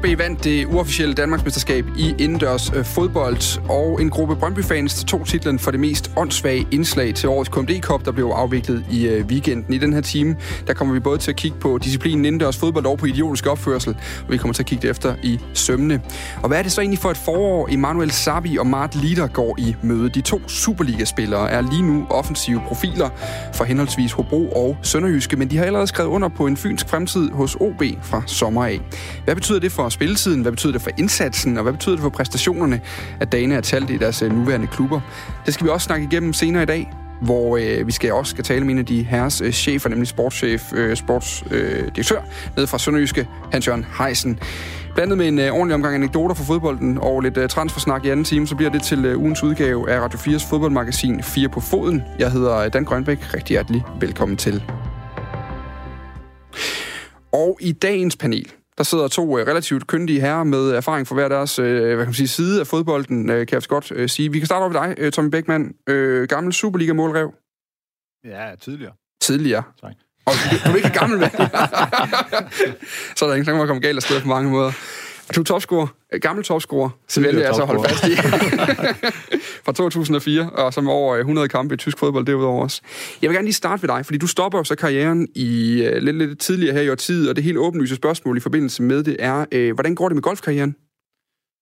OB vandt det uofficielle Danmarksmesterskab i indendørs øh, fodbold, og en gruppe Brøndby-fans tog titlen for det mest åndssvage indslag til årets KMD Cup, der blev afviklet i øh, weekenden. I den her time, der kommer vi både til at kigge på disciplinen indendørs fodbold og på idiotisk opførsel, og vi kommer til at kigge det efter i sømne. Og hvad er det så egentlig for et forår, Emanuel Sabi og Mart Lider går i møde? De to Superliga-spillere er lige nu offensive profiler for henholdsvis Hobro og Sønderjyske, men de har allerede skrevet under på en fynsk fremtid hos OB fra sommer af. Hvad betyder det for spilletiden? Hvad betyder det for indsatsen? Og hvad betyder det for præstationerne, at dagene er talt i deres øh, nuværende klubber? Det skal vi også snakke igennem senere i dag hvor øh, vi skal også skal tale med en af de herres øh, chefer, nemlig sportschef, øh, sportsdirektør, øh, nede fra Sønderjyske, Hans-Jørgen Heisen. Blandet med en øh, ordentlig omgang anekdoter fra fodbolden og lidt øh, transfersnak i anden time, så bliver det til øh, ugens udgave af Radio 4's fodboldmagasin 4 på foden. Jeg hedder øh, Dan Grønbæk. Rigtig hjertelig velkommen til. Og i dagens panel, der sidder to øh, relativt kyndige herrer med erfaring fra hver deres øh, hvad kan man sige, side af fodbolden, øh, kan jeg godt øh, sige. Vi kan starte over med dig, øh, Tommy Beckmann. Øh, gammel Superliga-målrev. Ja, tidligere. Tidligere. Tak. Og du, du er ikke gammel så er der ingen, kan man komme galt afsted på mange måder. Du er topscorer, gammel topscorer, så vælger jeg så at holde fast i. Fra 2004, og som over øh, 100 kampe i tysk fodbold derudover også. Jeg vil gerne lige starte ved dig, fordi du stopper jo så karrieren i uh, lidt, lidt tidligere her i årtiet, og det helt åbenlyse spørgsmål i forbindelse med det er, uh, hvordan går det med golfkarrieren?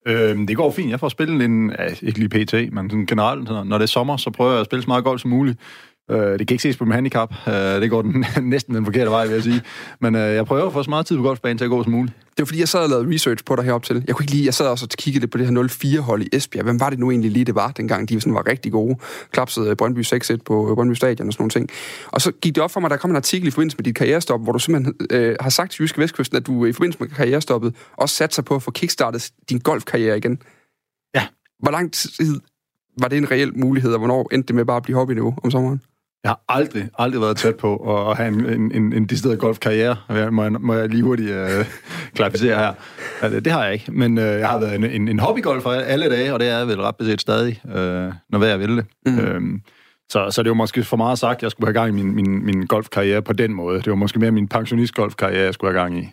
Øhm, det går fint. Jeg får spillet en, ja, ikke lige PT, men sådan generelt, når det er sommer, så prøver jeg at spille så meget golf som muligt. Øh, det kan ikke ses på min handicap. Øh, det går den, næsten den forkerte vej, vil jeg sige. Men øh, jeg prøver at få så meget tid på golfbanen til at gå som muligt. Det var fordi, jeg sad og lavede research på dig herop til. Jeg kunne ikke lige, jeg sad også og kiggede lidt på det her 0-4-hold i Esbjerg. Hvem var det nu egentlig lige, det var, dengang de sådan var rigtig gode? Klapsede Brøndby 6-1 på Brøndby Stadion og sådan nogle ting. Og så gik det op for mig, der kom en artikel i forbindelse med dit karrierestop, hvor du simpelthen øh, har sagt til Jyske Vestkysten, at du i forbindelse med karrierestoppet også satte sig på at få kickstartet din golfkarriere igen. Ja. Hvor lang tid var det en reel mulighed, og hvornår endte det med bare at blive hobbyniveau om sommeren? Jeg har aldrig, aldrig været tæt på at have en, en, en, en decideret golfkarriere. Må jeg, må jeg lige hurtigt uh, klarificere her. Ja, det, det har jeg ikke, men uh, jeg har været en, en, en hobbygolfer alle dage, og det er jeg vel ret beset stadig, uh, når jeg vil det. Mm. Uh, så, så det var måske for meget sagt, at jeg skulle have gang i min, min, min golfkarriere på den måde. Det var måske mere min pensionistgolfkarriere, jeg skulle have gang i.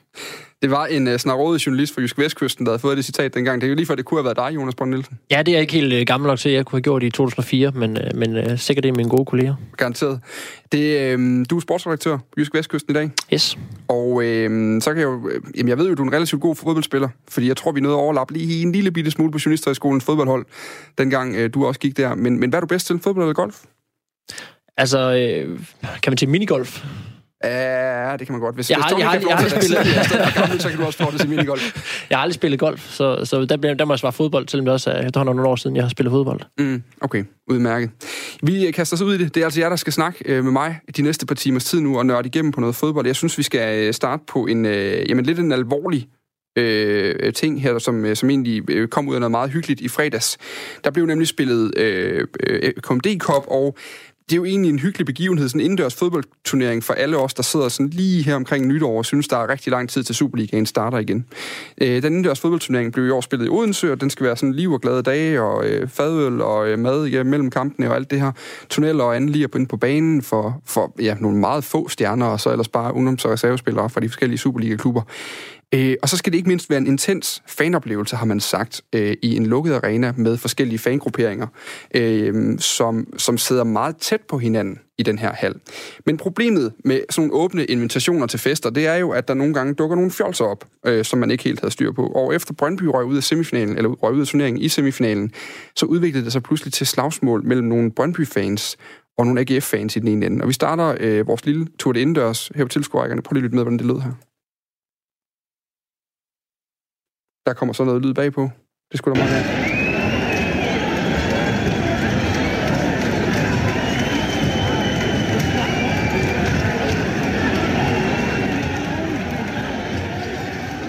Det var en uh, snarådet journalist fra Jysk Vestkysten, der havde fået det citat dengang. Det er jo lige før, det kunne have været dig, Jonas Brønd Nielsen. Ja, det er ikke helt uh, gammel nok til, jeg kunne have gjort det i 2004, men, uh, men uh, sikkert det er mine gode kolleger. Garanteret. Det, uh, du er sportsredaktør på Jysk Vestkysten i dag. Yes. Og uh, så kan jeg jo... Jamen, jeg ved jo, du er en relativt god fodboldspiller, fordi jeg tror, vi nåede at overlappe lige en lille bitte smule på journalisterhøjskolens fodboldhold, dengang uh, du også gik der. Men, men hvad er du bedst til, fodbold eller golf? Altså, øh, kan man til minigolf? Ja, det kan man godt. Hvis, jeg har, hvis jeg, har, jeg, har aldrig spillet... så kan du også få det til minigolf. Jeg har aldrig spillet golf, så, så der, der må jeg svare fodbold, selvom det også er efterhånden nogle år siden, jeg har spillet fodbold. Mm, okay, udmærket. Vi kaster os ud i det. Det er altså jer, der skal snakke øh, med mig de næste par timers tid nu og nørde igennem på noget fodbold. Jeg synes, vi skal øh, starte på en øh, jamen, lidt en alvorlig øh, ting her, som, som egentlig kom ud af noget meget hyggeligt i fredags. Der blev nemlig spillet øh, øh, KMD Cup, og det er jo egentlig en hyggelig begivenhed, sådan en indendørs fodboldturnering for alle os, der sidder sådan lige her omkring nytår og synes, der er rigtig lang tid til Superligaen starter igen. Øh, den indendørs fodboldturnering blev i år spillet i Odense, og den skal være sådan liv og glade dage, og øh, fadøl og øh, mad ja, mellem kampene og alt det her. Tunneller og andet lige på banen for, for ja, nogle meget få stjerner, og så ellers bare ungdoms- og reservespillere fra de forskellige Superliga-klubber. Øh, og så skal det ikke mindst være en intens fanoplevelse, har man sagt, øh, i en lukket arena med forskellige fangrupperinger, øh, som, som sidder meget tæt på hinanden i den her hal. Men problemet med sådan nogle åbne invitationer til fester, det er jo, at der nogle gange dukker nogle fjolser op, øh, som man ikke helt havde styr på. Og efter Brøndby røg ud af semifinalen, eller røg ud af turneringen i semifinalen, så udviklede det sig pludselig til slagsmål mellem nogle Brøndby-fans og nogle AGF-fans i den ene ende. Og vi starter øh, vores lille tur det indendørs her på tilskuerrækkerne. Prøv lige at lytte med, hvordan det lød her. Der kommer så noget lyd bagpå. Det skulle da meget være.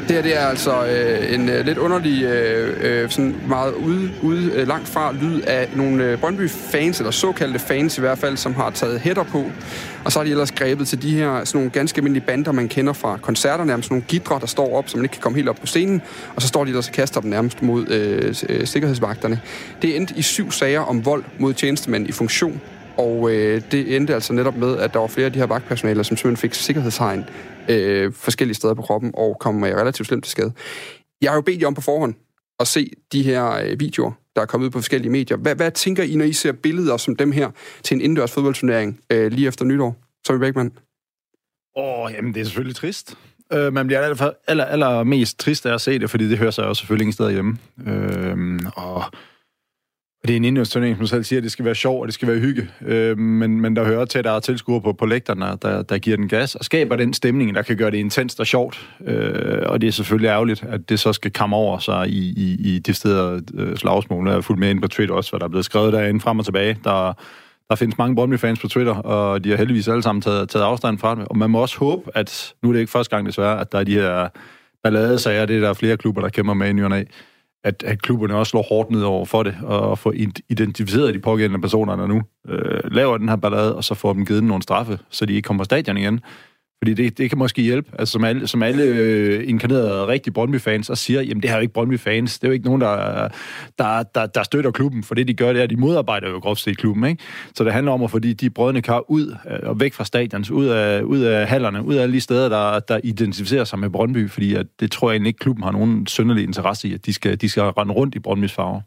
Det her det er altså øh, en øh, lidt underlig, øh, øh, sådan meget ude, ude øh, langt fra lyd af nogle øh, Brøndby-fans, eller såkaldte fans i hvert fald, som har taget hætter på. Og så har de ellers grebet til de her sådan nogle ganske almindelige bander, man kender fra koncerter, nærmest nogle gidre, der står op, så man ikke kan komme helt op på scenen. Og så står de ellers og kaster dem nærmest mod øh, øh, sikkerhedsvagterne. Det endte i syv sager om vold mod tjenestemænd i funktion. Og øh, det endte altså netop med, at der var flere af de her vagtpersonaler, som simpelthen fik sikkerhedshegn øh, forskellige steder på kroppen og kom øh, relativt slemt til skade. Jeg har jo bedt jer om på forhånd at se de her øh, videoer, der er kommet ud på forskellige medier. Hvad, hvad tænker I, når I ser billeder som dem her til en indendørs fodboldturnering øh, lige efter nytår? Tommy Beckmann? Åh, oh, jamen det er selvfølgelig trist. Øh, man bliver aller, aller, aller mest trist af at se det, fordi det hører sig jo selvfølgelig ingen steder hjemme. Øh, og det er en indendørsturnering, som du selv siger, det skal være sjov, og det skal være hygge. Øh, men, men der hører til, at der er tilskuere på, på lægterne, der, der giver den gas, og skaber den stemning, der kan gøre det intenst og sjovt. Øh, og det er selvfølgelig ærgerligt, at det så skal komme over sig i, i, i de steder øh, slagsmål. Jeg har fulgt med ind på Twitter også, hvad der er blevet skrevet derinde frem og tilbage. Der, der findes mange Brøndby-fans på Twitter, og de har heldigvis alle sammen taget, taget afstand fra det. Og man må også håbe, at nu er det ikke første gang desværre, at der er de her balladesager, det er der flere klubber, der kæmper med i af at, at klubberne også slår hårdt ned over for det, og får identificeret de pågældende personer, der nu øh, laver den her ballade, og så får dem givet nogle straffe, så de ikke kommer på stadion igen. Fordi det, det kan måske hjælpe, altså som alle, som alle øh, inkarnerede rigtige Brøndby-fans, og siger, jamen det her er jo ikke Brøndby-fans, det er jo ikke nogen, der, der, der, der støtter klubben, for det de gør, det er, at de modarbejder jo groft set klubben, ikke? Så det handler om at få de, de brødne kar ud øh, og væk fra stadions, ud af, ud af hallerne, ud af alle de steder, der, der identificerer sig med Brøndby, fordi at det tror jeg egentlig ikke, klubben har nogen sønderlig interesse i, at de skal, de skal rende rundt i Brøndbys farver.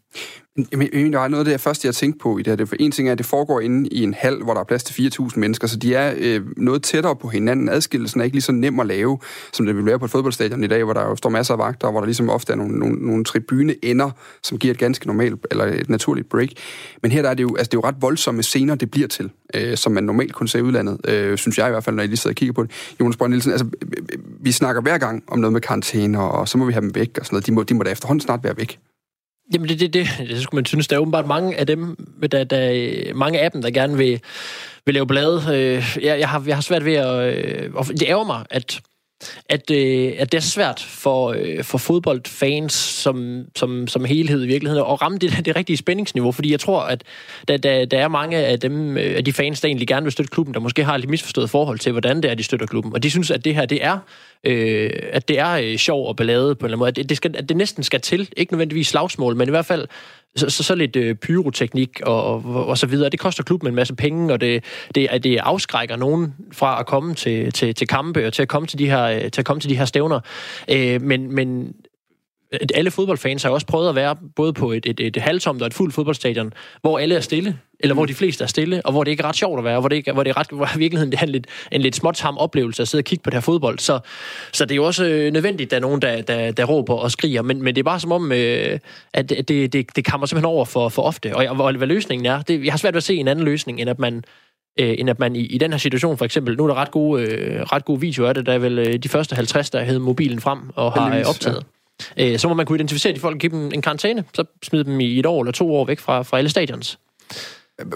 Jamen, der er noget af det første, jeg tænkte på i det her. For en ting er, at det foregår inde i en hal, hvor der er plads til 4.000 mennesker, så de er øh, noget tættere på hinanden. Adskillelsen er ikke lige så nem at lave, som det vil være på et fodboldstadion i dag, hvor der jo står masser af vagter, og hvor der ligesom ofte er nogle, nogle, nogle tribuneender, som giver et ganske normalt, eller et naturligt break. Men her der er det jo, altså, det er jo ret voldsomme scener, det bliver til, øh, som man normalt kun se i udlandet, øh, synes jeg i hvert fald, når jeg lige sidder og kigger på det. Jonas Brønd Nielsen, altså, vi snakker hver gang om noget med karantæner, og så må vi have dem væk og sådan noget. De må, de må da efterhånden snart være væk. Jamen, det, det, det, det skulle man synes. Der er åbenbart mange af dem, der, der, øh, mange af dem, der gerne vil, vil lave blade. Øh, jeg, jeg, har, jeg har svært ved at... Øh, og det ærger mig, at at, øh, at det er svært for, øh, for fodboldfans som, som, som helhed i virkeligheden at ramme det, det rigtige spændingsniveau, fordi jeg tror, at der, der, der er mange af, dem, øh, af de fans, der egentlig gerne vil støtte klubben, der måske har et lidt misforstået forhold til, hvordan det er, de støtter klubben, og de synes, at det her, det er øh, at det er øh, sjov og ballade på en eller anden måde, at det, det, skal, at det næsten skal til, ikke nødvendigvis slagsmål, men i hvert fald så, så, så lidt øh, pyroteknik og, og, og så videre. Det koster klubben en masse penge, og det, det, det afskrækker nogen fra at komme til, til, til kampe og til at komme til de her, øh, til at komme til de her stævner. Øh, men, men alle fodboldfans har også prøvet at være både på et, et, et halvtomt og et fuldt fodboldstadion, hvor alle er stille, eller hvor de fleste er stille, og hvor det ikke er ret sjovt at være, hvor det, ikke, hvor det er ret, hvor i virkeligheden det er en lidt, en lidt småtam oplevelse at sidde og kigge på det her fodbold. Så, så det er jo også øh, nødvendigt, at der er nogen, der, der, der råber og skriger, men, men det er bare som om, øh, at det, det, det kammer simpelthen over for, for ofte. Og, og hvad løsningen er, det, jeg har svært ved at se en anden løsning, end at man øh, end at man i, i den her situation for eksempel, nu er der ret gode, øh, ret gode videoer af det, der er vel øh, de første 50, der havde mobilen frem og har øh, optaget. Ja. Øh, så må man kunne identificere de folk og give dem en karantæne, så smide dem i et år eller to år væk fra, fra alle stadions.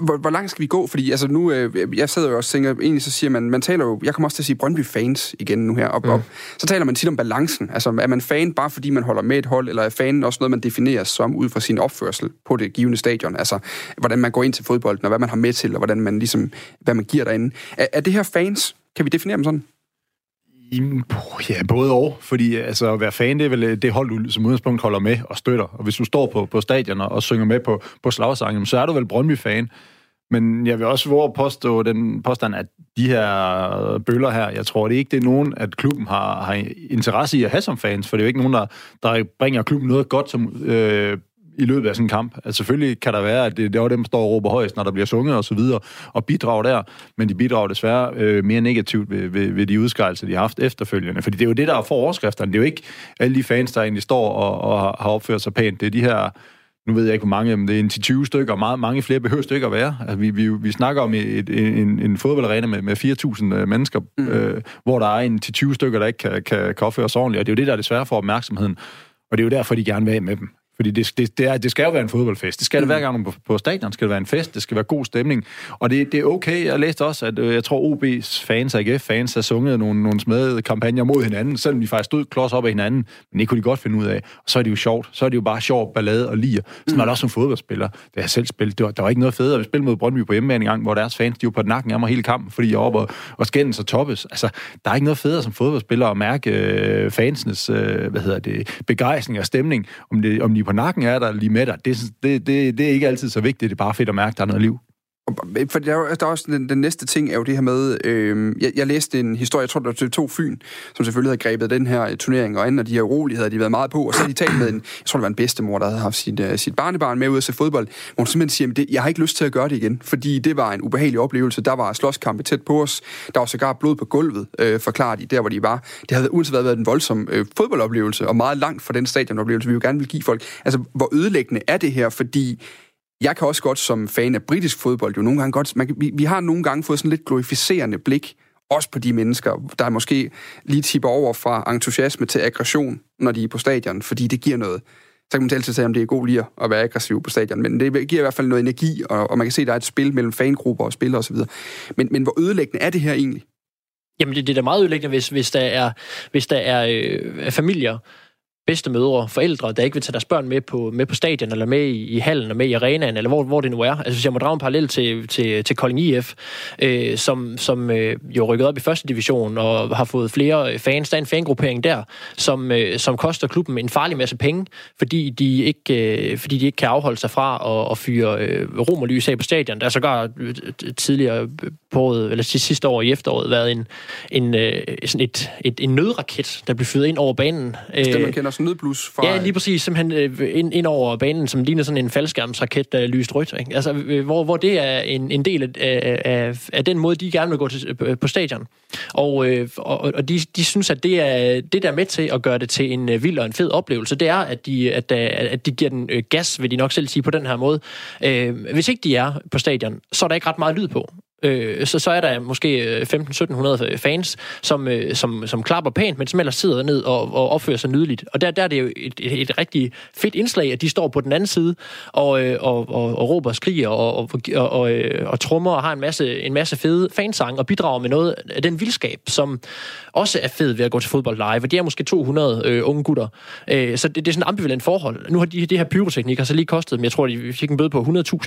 Hvor, hvor langt skal vi gå? Fordi altså nu, øh, jeg sidder jo også og tænker, egentlig så siger man, man taler jo, jeg kommer også til at sige Brøndby-fans igen nu her, op, mm. op. Så taler man tit om balancen. Altså er man fan bare fordi man holder med et hold, eller er fanen også noget, man definerer som ud fra sin opførsel på det givende stadion? Altså hvordan man går ind til fodbolden, og hvad man har med til, og hvordan man ligesom, hvad man giver derinde. Er, er det her fans? Kan vi definere dem sådan? Ja, både og. Fordi øh, altså, at være fan, det er vel øh, det hold, du som udgangspunkt holder med og støtter. Og hvis du står på, på stadion og synger med på, på slagsangen, så er du vel Brøndby-fan. Men jeg vil også våge påstå den påstand, at de her øh, bøller her, jeg tror det ikke, det er nogen, at klubben har, har interesse i at have som fans, for det er jo ikke nogen, der, der bringer klubben noget godt som øh, i løbet af sådan en kamp. Altså selvfølgelig kan der være, at det, det er dem, der står og råber højst, når der bliver sunget og så videre, og bidrager der, men de bidrager desværre øh, mere negativt ved, ved, ved de udskejelser, de har haft efterfølgende. Fordi det er jo det, der er for overskrifterne. Det er jo ikke alle de fans, der egentlig står og, og har opført sig pænt. Det er de her nu ved jeg ikke, hvor mange, men det er en 10-20 stykker, og meget, mange flere behøver det ikke at være. Altså, vi, vi, vi snakker om et, en, en fodboldarena med, med 4.000 øh, mennesker, mm. øh, hvor der er en 10-20 stykker, der ikke kan, kan, kan opføre sig ordentligt, og det er jo det, der er desværre for opmærksomheden. Og det er jo derfor, de gerne vil af med dem. Fordi det, det, det, er, det skal jo være en fodboldfest. Det skal det hver gang på, på stadion. skal det være en fest. Det skal være god stemning. Og det, det er okay. Jeg læste også, at øh, jeg tror OB's fans, AGF-fans, har sunget nogle, nogle smede kampagner mod hinanden, selvom de faktisk stod klods op af hinanden. Men det kunne de godt finde ud af. Og så er det jo sjovt. Så er det jo bare sjovt ballade og lir. Så mm. er det også som fodboldspiller. Det jeg selv spillet. Det var, der var ikke noget federe at spille mod Brøndby på hjemmebane en gang, hvor deres fans de var på nakken af mig hele kampen, fordi jeg var oppe og, og skændes og toppes. Altså, der er ikke noget federe som fodboldspiller at mærke øh, fansenes øh, hvad hedder det, begejstring og stemning. Om, det, om de på nakken er der lige med dig. Det, det, det, det er ikke altid så vigtigt. Det er bare fedt at mærke, at der er noget liv. For der er, der er også den, den næste ting er jo det her med, øh, jeg, jeg læste en historie, jeg tror det var TV2 Fyn, som selvfølgelig havde grebet den her øh, turnering, og anden af de her uroligheder, de havde været meget på, og så havde de talt med en, jeg tror det var en bedstemor, der havde haft sit, uh, sit barnebarn med ud at se fodbold, hvor hun simpelthen siger, det, jeg har ikke lyst til at gøre det igen, fordi det var en ubehagelig oplevelse, der var slåskampe tæt på os, der var sågar blod på gulvet, øh, forklaret de der, hvor de var. Det havde uanset været en voldsom øh, fodboldoplevelse, og meget langt fra den stadionoplevelse, vi jo gerne vil give folk. Altså, hvor ødelæggende er det her, fordi jeg kan også godt som fan af britisk fodbold jo nogle gange godt... Man, vi, vi har nogle gange fået sådan lidt glorificerende blik, også på de mennesker, der måske lige tipper over fra entusiasme til aggression, når de er på stadion, fordi det giver noget. Så kan man altid sige, om det er god lige at være aggressiv på stadion, men det giver i hvert fald noget energi, og, og man kan se, at der er et spil mellem fangrupper og spillere osv. Men, men hvor ødelæggende er det her egentlig? Jamen, det, det er da meget ødelæggende, hvis, hvis der er, hvis der er øh, familier, bedstemødre, forældre, der ikke vil tage deres børn med på, med på stadion, eller med i, i hallen, og med i arenaen, eller hvor, hvor det nu er. Altså, hvis jeg må drage en parallel til, til, til Kolding IF, øh, som, som øh, jo rykket op i første division, og har fået flere øh, fans. Der er en fangruppering der, som, øh, som koster klubben en farlig masse penge, fordi de ikke, øh, fordi de ikke kan afholde sig fra at, at fyre øh, romerlys af på stadion. Der er sågar øh, tidligere øh, på året, eller sidste år i efteråret, været en, en, øh, sådan et, et, en nødraket, der blev fyret ind over banen. Det man kender som nødblus fra... Ja, lige præcis. Simpelthen øh, ind, ind over banen, som ligner sådan en faldskærmsraket, der er lyst rødt. Ikke? Altså, øh, hvor, hvor det er en, en del af, af, af den måde, de gerne vil gå til, øh, på stadion. Og, og, og de, de synes, at det er det, der er med til at gøre det til en vild og en fed oplevelse, det er, at de, at, at de giver den gas, vil de nok selv sige på den her måde. Hvis ikke de er på stadion, så er der ikke ret meget lyd på øh, så, så er der måske øh, 15-1700 øh, fans, som, øh, som, som klapper pænt, men som ellers sidder ned og, og opfører sig nydeligt. Og der, der er det jo et, et, et rigtig fedt indslag, at de står på den anden side og, øh, og, og, og råber og skriger og, og, og, og, øh, og trummer og har en masse, en masse fede fansange og bidrager med noget af den vildskab, som også er fed ved at gå til fodbold live. Og de er måske 200 øh, unge gutter. Øh, så det, det er sådan et ambivalent forhold. Nu har de, de her pyroteknikker så lige kostet, men jeg tror, de fik en bøde på 100.000.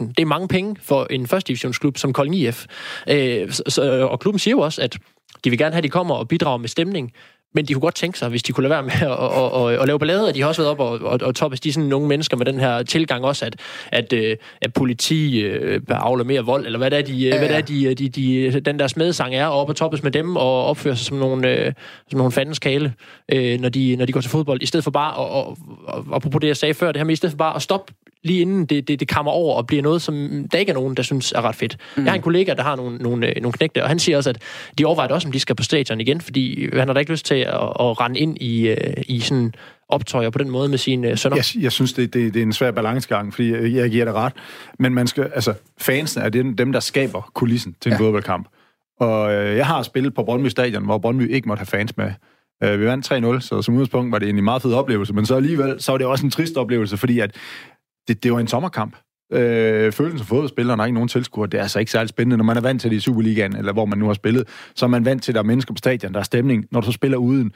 Det er mange penge for en første divisionsklub som Kolding IF. Øh, så, og klubben siger jo også, at de vil gerne have, at de kommer og bidrager med stemning, men de kunne godt tænke sig, hvis de kunne lade være med at, at, at, at lave ballade, og de har også været op og, og, og toppes de sådan nogle mennesker med den her tilgang også, at, at, øh, at politi øh, afler mere vold, eller hvad det er, de, ja, ja. Hvad det er de, de, de, den der smedsang er, og op og toppes med dem, og opfører sig som nogle, øh, som nogle fandens kale, øh, når, de, når de går til fodbold, i stedet for bare, og, og, og apropos det, jeg sagde før, det her med, i stedet for bare at stoppe lige inden det, det, det kommer over og bliver noget, som der ikke er nogen, der synes er ret fedt. Mm. Jeg har en kollega, der har nogle, nogle, nogle knægte, og han siger også, at de overvejer også, om de skal på stadion igen, fordi han har da ikke lyst til at, at rende ind i, øh, i sådan optøjer på den måde med sine øh, sønner. Jeg, jeg synes, det, det, det er en svær balancegang, fordi jeg, giver det ret. Men man skal, altså, fansen er dem, dem der skaber kulissen til en ja. fodboldkamp. Og øh, jeg har spillet på Brøndby Stadion, hvor Brøndby ikke måtte have fans med. Øh, vi vandt 3-0, så som udgangspunkt var det en meget fed oplevelse, men så alligevel, så var det også en trist oplevelse, fordi at det, det var en sommerkamp. Øh, følelsen som fodboldspiller, der er ikke nogen tilskuer, det er altså ikke særlig spændende. Når man er vant til det i Superligaen, eller hvor man nu har spillet, så er man vant til, at der er mennesker på stadion, der er stemning. Når du så spiller uden,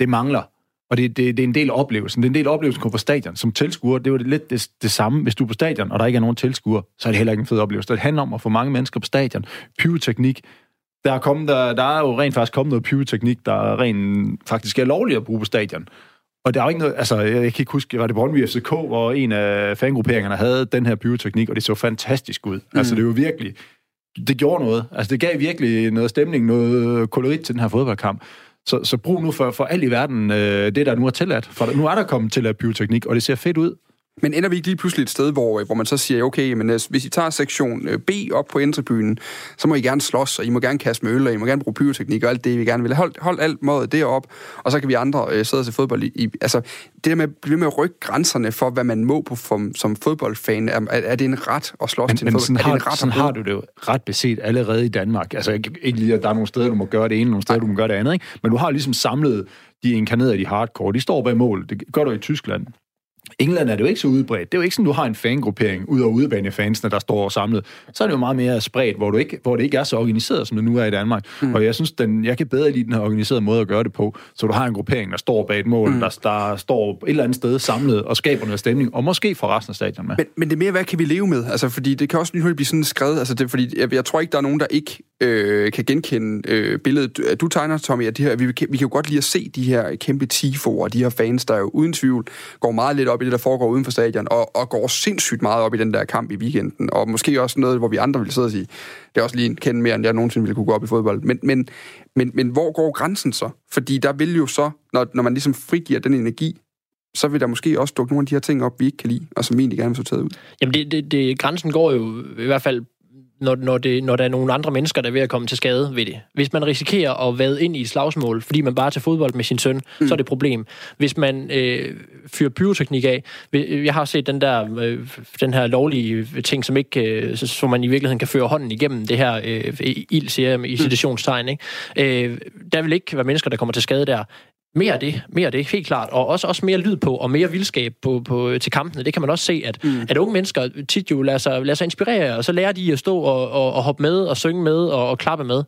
det mangler. Og det, det, det er en del af oplevelsen. Det er en del af oplevelsen at på stadion. Som tilskuer, det er jo lidt det, det samme. Hvis du er på stadion, og der ikke er nogen tilskuer, så er det heller ikke en fed oplevelse. Det handler om at få mange mennesker på stadion. Pyroteknik. Der er, kommet, der, der er jo rent faktisk kommet noget pyroteknik, der rent faktisk er lovligt at bruge på stadion. Og der er ikke noget, altså, jeg kan ikke huske, var det Brøndby FCK, hvor en af fangrupperingerne havde den her pyroteknik, og det så fantastisk ud. Mm. Altså, det var virkelig, det gjorde noget. Altså, det gav virkelig noget stemning, noget kolorit til den her fodboldkamp. Så, så brug nu for, for alt i verden øh, det, der nu er tilladt. For nu er der kommet til at pyroteknik, og det ser fedt ud. Men ender vi ikke lige pludselig et sted, hvor, hvor man så siger, okay, men øh, hvis I tager sektion øh, B op på indtribunen, så må I gerne slås, og I må gerne kaste med øl, og I må gerne bruge pyroteknik og alt det, vi gerne vil. Hold, hold alt måde derop, og så kan vi andre øh, sidde og se fodbold i, i... Altså, det der med, det med at rykke grænserne for, hvad man må på, for, som fodboldfan, er, er, det en ret at slås men, til en fodbold? Er det en ret sådan har du det jo ret beset allerede i Danmark. Altså, ikke, ikke lige, at der er nogle steder, du må gøre det ene, nogle steder, du må gøre det andet, ikke? Men du har ligesom samlet de inkarnerede, de hardcore. De står bag mål. Det gør du i Tyskland. England er det jo ikke så udbredt. Det er jo ikke sådan, du har en fangruppering ud- og udebanefansene, der står samlet. Så er det jo meget mere spredt, hvor, du ikke, hvor det ikke er så organiseret, som det nu er i Danmark. Mm. Og jeg synes, den, jeg kan bedre lide den her organiserede måde at gøre det på. Så du har en gruppering, der står bag et mål, mm. der, der står et eller andet sted samlet og skaber noget stemning, og måske for resten af stadion med. Men, men det er mere, hvad kan vi leve med? Altså, fordi det kan også lige blive sådan skrevet. Altså, det, fordi jeg, jeg tror ikke, der er nogen, der ikke øh, kan genkende øh, billedet, du tegner, Tommy, at de her, vi, vi kan jo godt lide at se de her kæmpe tifoer, de her fans, der jo uden tvivl går meget lidt op i det, der foregår uden for stadion, og, og går sindssygt meget op i den der kamp i weekenden, og måske også noget, hvor vi andre vil sidde og sige, det er også lige en kende mere, end jeg nogensinde ville kunne gå op i fodbold. Men, men, men, men hvor går grænsen så? Fordi der vil jo så, når, når man ligesom frigiver den energi, så vil der måske også dukke nogle af de her ting op, vi ikke kan lide, og som vi egentlig gerne vil tage ud. Jamen, det, det, det, grænsen går jo i hvert fald når, når, det, når der er nogle andre mennesker, der er ved at komme til skade ved det. Hvis man risikerer at vade ind i et slagsmål, fordi man bare er til fodbold med sin søn, mm. så er det et problem. Hvis man øh, fyrer pyroteknik af, jeg har set den der øh, den her lovlige ting, som ikke, øh, så man i virkeligheden kan føre hånden igennem det her øh, ild, siger jeg, i citationstegn. Ikke? Øh, der vil ikke være mennesker, der kommer til skade der mere af det, mere af det, helt klart. Og også, også mere lyd på, og mere vildskab på, på, til kampene. Det kan man også se, at, mm. at unge mennesker tit jo lader sig, lader sig inspirere, og så lærer de at stå og, og, og hoppe med, og synge med, og, og klappe med.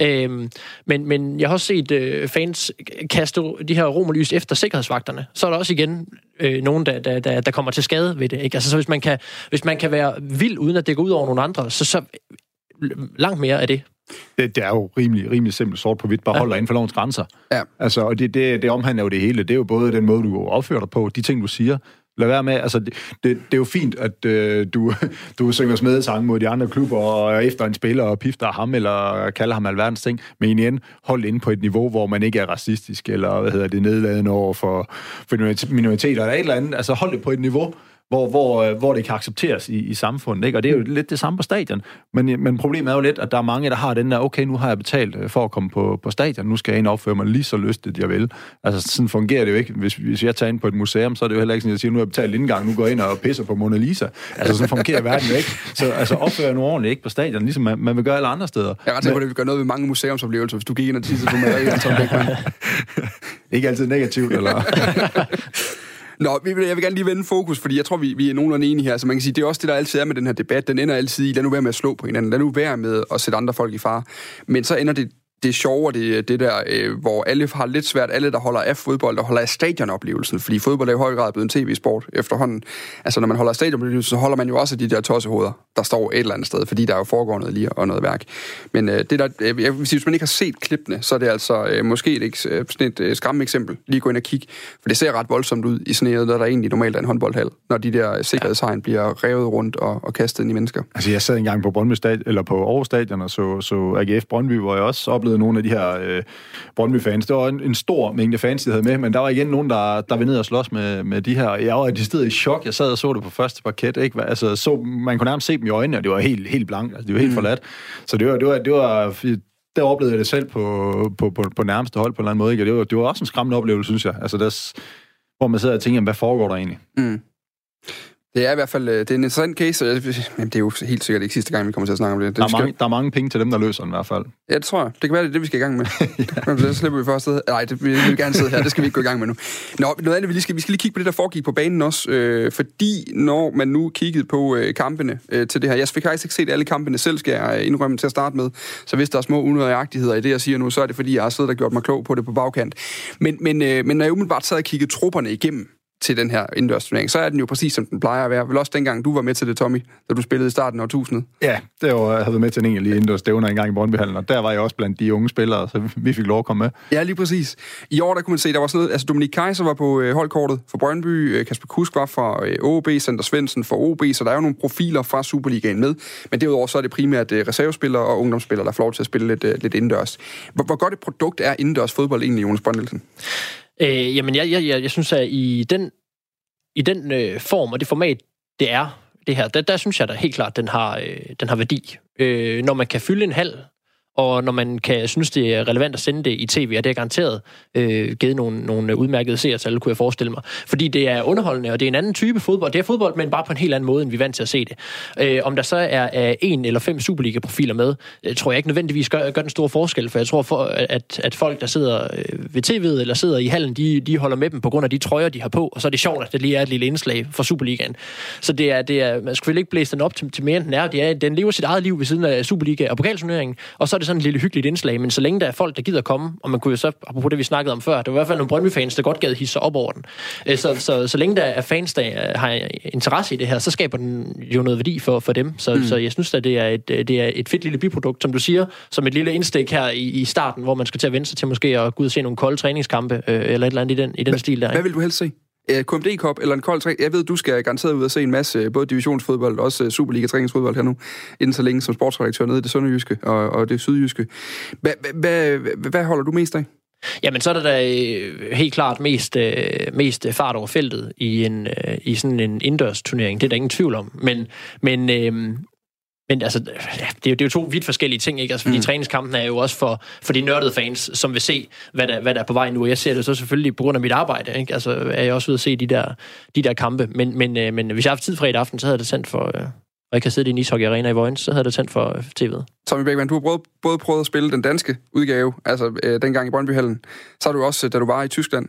Øhm, men, men jeg har også set øh, fans kaste de her romerlys efter sikkerhedsvagterne. Så er der også igen øh, nogen, der, der, der, der kommer til skade ved det. Ikke? Altså, så hvis man, kan, hvis man kan være vild, uden at det går ud over nogle andre, så, så langt mere af det det, det er jo rimelig, rimelig simpelt sort på hvidt, bare ja. holder inden for lovens grænser. Ja. Altså, og det, det, det omhandler jo det hele. Det er jo både den måde, du opfører dig på, de ting, du siger. Lad være med, altså, det, det, det er jo fint, at øh, du, du synger smedesang mod de andre klubber, og efter en spiller og pifter ham, eller kalder ham alverdens ting, men igen, hold ind på et niveau, hvor man ikke er racistisk, eller hvad hedder det, nedladende over for, for minoriteter, eller et eller andet. Altså, hold det på et niveau, hvor, hvor, øh, hvor det kan accepteres i, i samfundet. Ikke? Og det er jo lidt det samme på stadion. Men, men problemet er jo lidt, at der er mange, der har den der, okay, nu har jeg betalt øh, for at komme på, på stadion, nu skal jeg ind og opføre mig lige så lystigt, jeg vil. Altså, sådan fungerer det jo ikke. Hvis, hvis jeg tager ind på et museum, så er det jo heller ikke sådan, at jeg siger, nu har jeg betalt indgang, nu går jeg ind og pisser på Mona Lisa. Altså, sådan fungerer verden jo ikke. Så altså, opfører nu ordentligt ikke på stadion, ligesom man, man vil gøre alle andre steder. Jeg er ret sikker på, at det vil gøre noget ved mange museumsoplevelser, hvis du gik ind og tissede på mig, Tom Beckmann. ikke altid negativt, eller? Nå, jeg vil gerne lige vende fokus, fordi jeg tror, vi, vi er nogenlunde enige her. Så man kan sige, det er også det, der altid er med den her debat. Den ender altid i, lad nu være med at slå på hinanden. Lad nu være med at sætte andre folk i fare. Men så ender det det sjove, det, det der, øh, hvor alle har lidt svært, alle der holder af fodbold, der holder af stadionoplevelsen, fordi fodbold er i høj grad blevet en tv-sport efterhånden. Altså, når man holder af stadionoplevelsen, så holder man jo også de der tossehoveder, der står et eller andet sted, fordi der er jo foregår noget lige og noget værk. Men øh, det der, øh, jeg vil sige, hvis man ikke har set klippene, så er det altså øh, måske et, øh, sådan et øh, skræmme eksempel. Lige gå ind og kigge, for det ser ret voldsomt ud i sådan noget, der egentlig normalt er en håndboldhal, når de der sikkerhedshegn bliver revet rundt og, og kastet ind i mennesker. Altså, jeg sad engang på Brøndby Stadion, eller på Aarhus Stadion og så, så AGF Brøndby, hvor jeg også oplevede nogle af de her øh, Brøndby-fans. Det var en, en stor mængde fans, de havde med, men der var igen nogen, der, der var ned og slås med, med de her. Jeg var i stedet i chok. Jeg sad og så det på første parket. Ikke? Altså, så, man kunne nærmest se dem i øjnene, og det var helt, helt blankt. Altså, det var helt mm. forladt. Så det var, det var, det var der oplevede jeg det selv på, på, på, på nærmeste hold på en eller anden måde. Ikke? Og det var, det var også en skræmmende oplevelse, synes jeg. Altså, der, hvor man sidder og tænker, hvad foregår der egentlig? Mm. Det er i hvert fald øh, det er en interessant case, og det er jo helt sikkert ikke sidste gang, vi kommer til at snakke om det. det der, er mange, der er mange penge til dem, der løser den i hvert fald. Ja, det tror jeg. Det kan være, det er det, vi skal i gang med. ja. Det slipper vi først sted. Nej, det vil vi gerne sidde her. Det skal vi ikke gå i gang med nu. Nå, noget andet, vi, lige skal, vi skal lige kigge på det, der foregik på banen også. Øh, fordi når man nu kiggede på øh, kampene øh, til det her, jeg fik faktisk ikke set alle kampene selv, skal jeg indrømme til at starte med. Så hvis der er små unøjagtigheder i det, jeg siger nu, så er det fordi, jeg har siddet og gjort mig klog på det på bagkant. Men, men, øh, men når jeg umiddelbart sad og kiggede trupperne igennem, til den her indendørsturnering, så er den jo præcis som den plejer at være. Vel også dengang, du var med til det, Tommy, da du spillede i starten af årtusindet. Ja, det var, jeg havde været med til en egentlig indendørs stævner engang i Brøndbyhallen, og der var jeg også blandt de unge spillere, så vi fik lov at komme med. Ja, lige præcis. I år, der kunne man se, der var sådan noget, altså Dominik Kaiser var på øh, holdkortet for Brøndby, øh, Kasper Kusk var fra øh, OB, Sander Svendsen for OB, så der er jo nogle profiler fra Superligaen med, men derudover så er det primært øh, reservespillere og ungdomsspillere, der får lov til at spille lidt, øh, lidt indendørs. Hvor, hvor godt et produkt er indendørs fodbold egentlig, Jonas Brøndelsen? Øh, jamen, jeg, jeg, jeg, jeg synes, at i den i den øh, form og det format, det er, det her, der, der synes jeg da helt klart, den har, øh, den har værdi. Øh, når man kan fylde en halv og når man kan synes, det er relevant at sende det i tv, og det er garanteret øh, givet nogle, nogle udmærkede seertal, kunne jeg forestille mig. Fordi det er underholdende, og det er en anden type fodbold. Det er fodbold, men bare på en helt anden måde, end vi er vant til at se det. Øh, om der så er, en eller fem Superliga-profiler med, øh, tror jeg ikke nødvendigvis gør, gør den store forskel, for jeg tror, for, at, at folk, der sidder øh, ved tv'et eller sidder i hallen, de, de holder med dem på grund af de trøjer, de har på, og så er det sjovt, at det lige er et lille indslag for Superligaen. Så det er, det er, man skulle ikke blæse den op til, til mere, end den er. Det er. Den lever sit eget liv ved siden af Superliga og pokalturneringen, og så er det sådan et lille hyggeligt indslag, men så længe der er folk, der gider komme, og man kunne jo så, apropos det, vi snakkede om før, der var i hvert fald nogle Brøndby-fans, der godt gad hisse sig op over den. Øh, så, så, så længe der er fans, der har interesse i det her, så skaber den jo noget værdi for, for dem. Så, mm. så jeg synes at det er, et, det er et fedt lille biprodukt, som du siger, som et lille indstik her i, i starten, hvor man skal til at vente sig til måske at gå ud og se nogle kolde træningskampe, øh, eller et eller andet i den, i den Hva, stil der. Hvad vil du helst se? Øh, KMD Cup eller en kold træning. Jeg ved, du skal garanteret ud og se en masse, øh, både divisionsfodbold og også øh, Superliga-træningsfodbold her nu, inden så længe som sportsredaktør nede i det sønderjyske og, og det sydjyske. Hvad, hvad, hvad holder du mest af? Jamen, så er der da helt klart mest, mest fart over feltet i, en, i sådan en indendørs turnering. Det er der ingen tvivl om. Men, men men altså, det er, jo, det er jo to vidt forskellige ting, ikke? Altså, fordi mm. træningskampen er jo også for, for de nørdede fans, som vil se, hvad der, hvad der er på vej nu. Jeg ser det så selvfølgelig på grund af mit arbejde, ikke? Altså, er jeg også ude at se de der, de der kampe. Men, men, øh, men hvis jeg har haft tid fredag aften, så havde jeg det sendt for... Øh, og jeg kan sidde i en ishockey arena i Vojens, så havde det sendt for øh, tv'et. Tommy Beckmann, du har både, både prøvet at spille den danske udgave, altså øh, dengang i Brøndbyhallen, så har du også, da du var i Tyskland,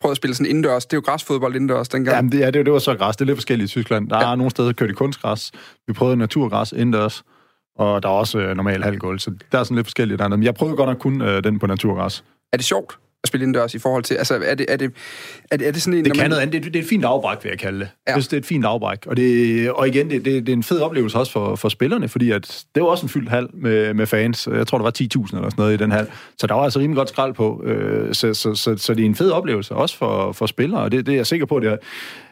prøvet at spille sådan indendørs. Det er jo græsfodbold indendørs dengang. Jamen, det, ja, det, det var så græs. Det er lidt forskelligt i Tyskland. Der ja. er nogle steder, der kører de kunstgræs. Vi prøvede naturgræs indendørs. Og der er også øh, normal halvgulv, så der er sådan lidt forskelligt der. Men jeg prøvede godt nok kun øh, den på naturgræs. Er det sjovt? At spille indendørs i forhold til... Altså, er det, er det, er det, er det sådan en... Det kan man... noget andet. Det, det er et fint afbræk, vil jeg kalde det. Ja. Det er et fint afbræk. Og, det, og igen, det, det, det er en fed oplevelse også for, for spillerne, fordi at det var også en fyldt hal med, med fans. Jeg tror, der var 10.000 eller sådan noget i den hal. Så der var altså rimelig godt skrald på. Øh, så, så, så, så det er en fed oplevelse, også for, for spillere. Og det, det er jeg sikker på, det er,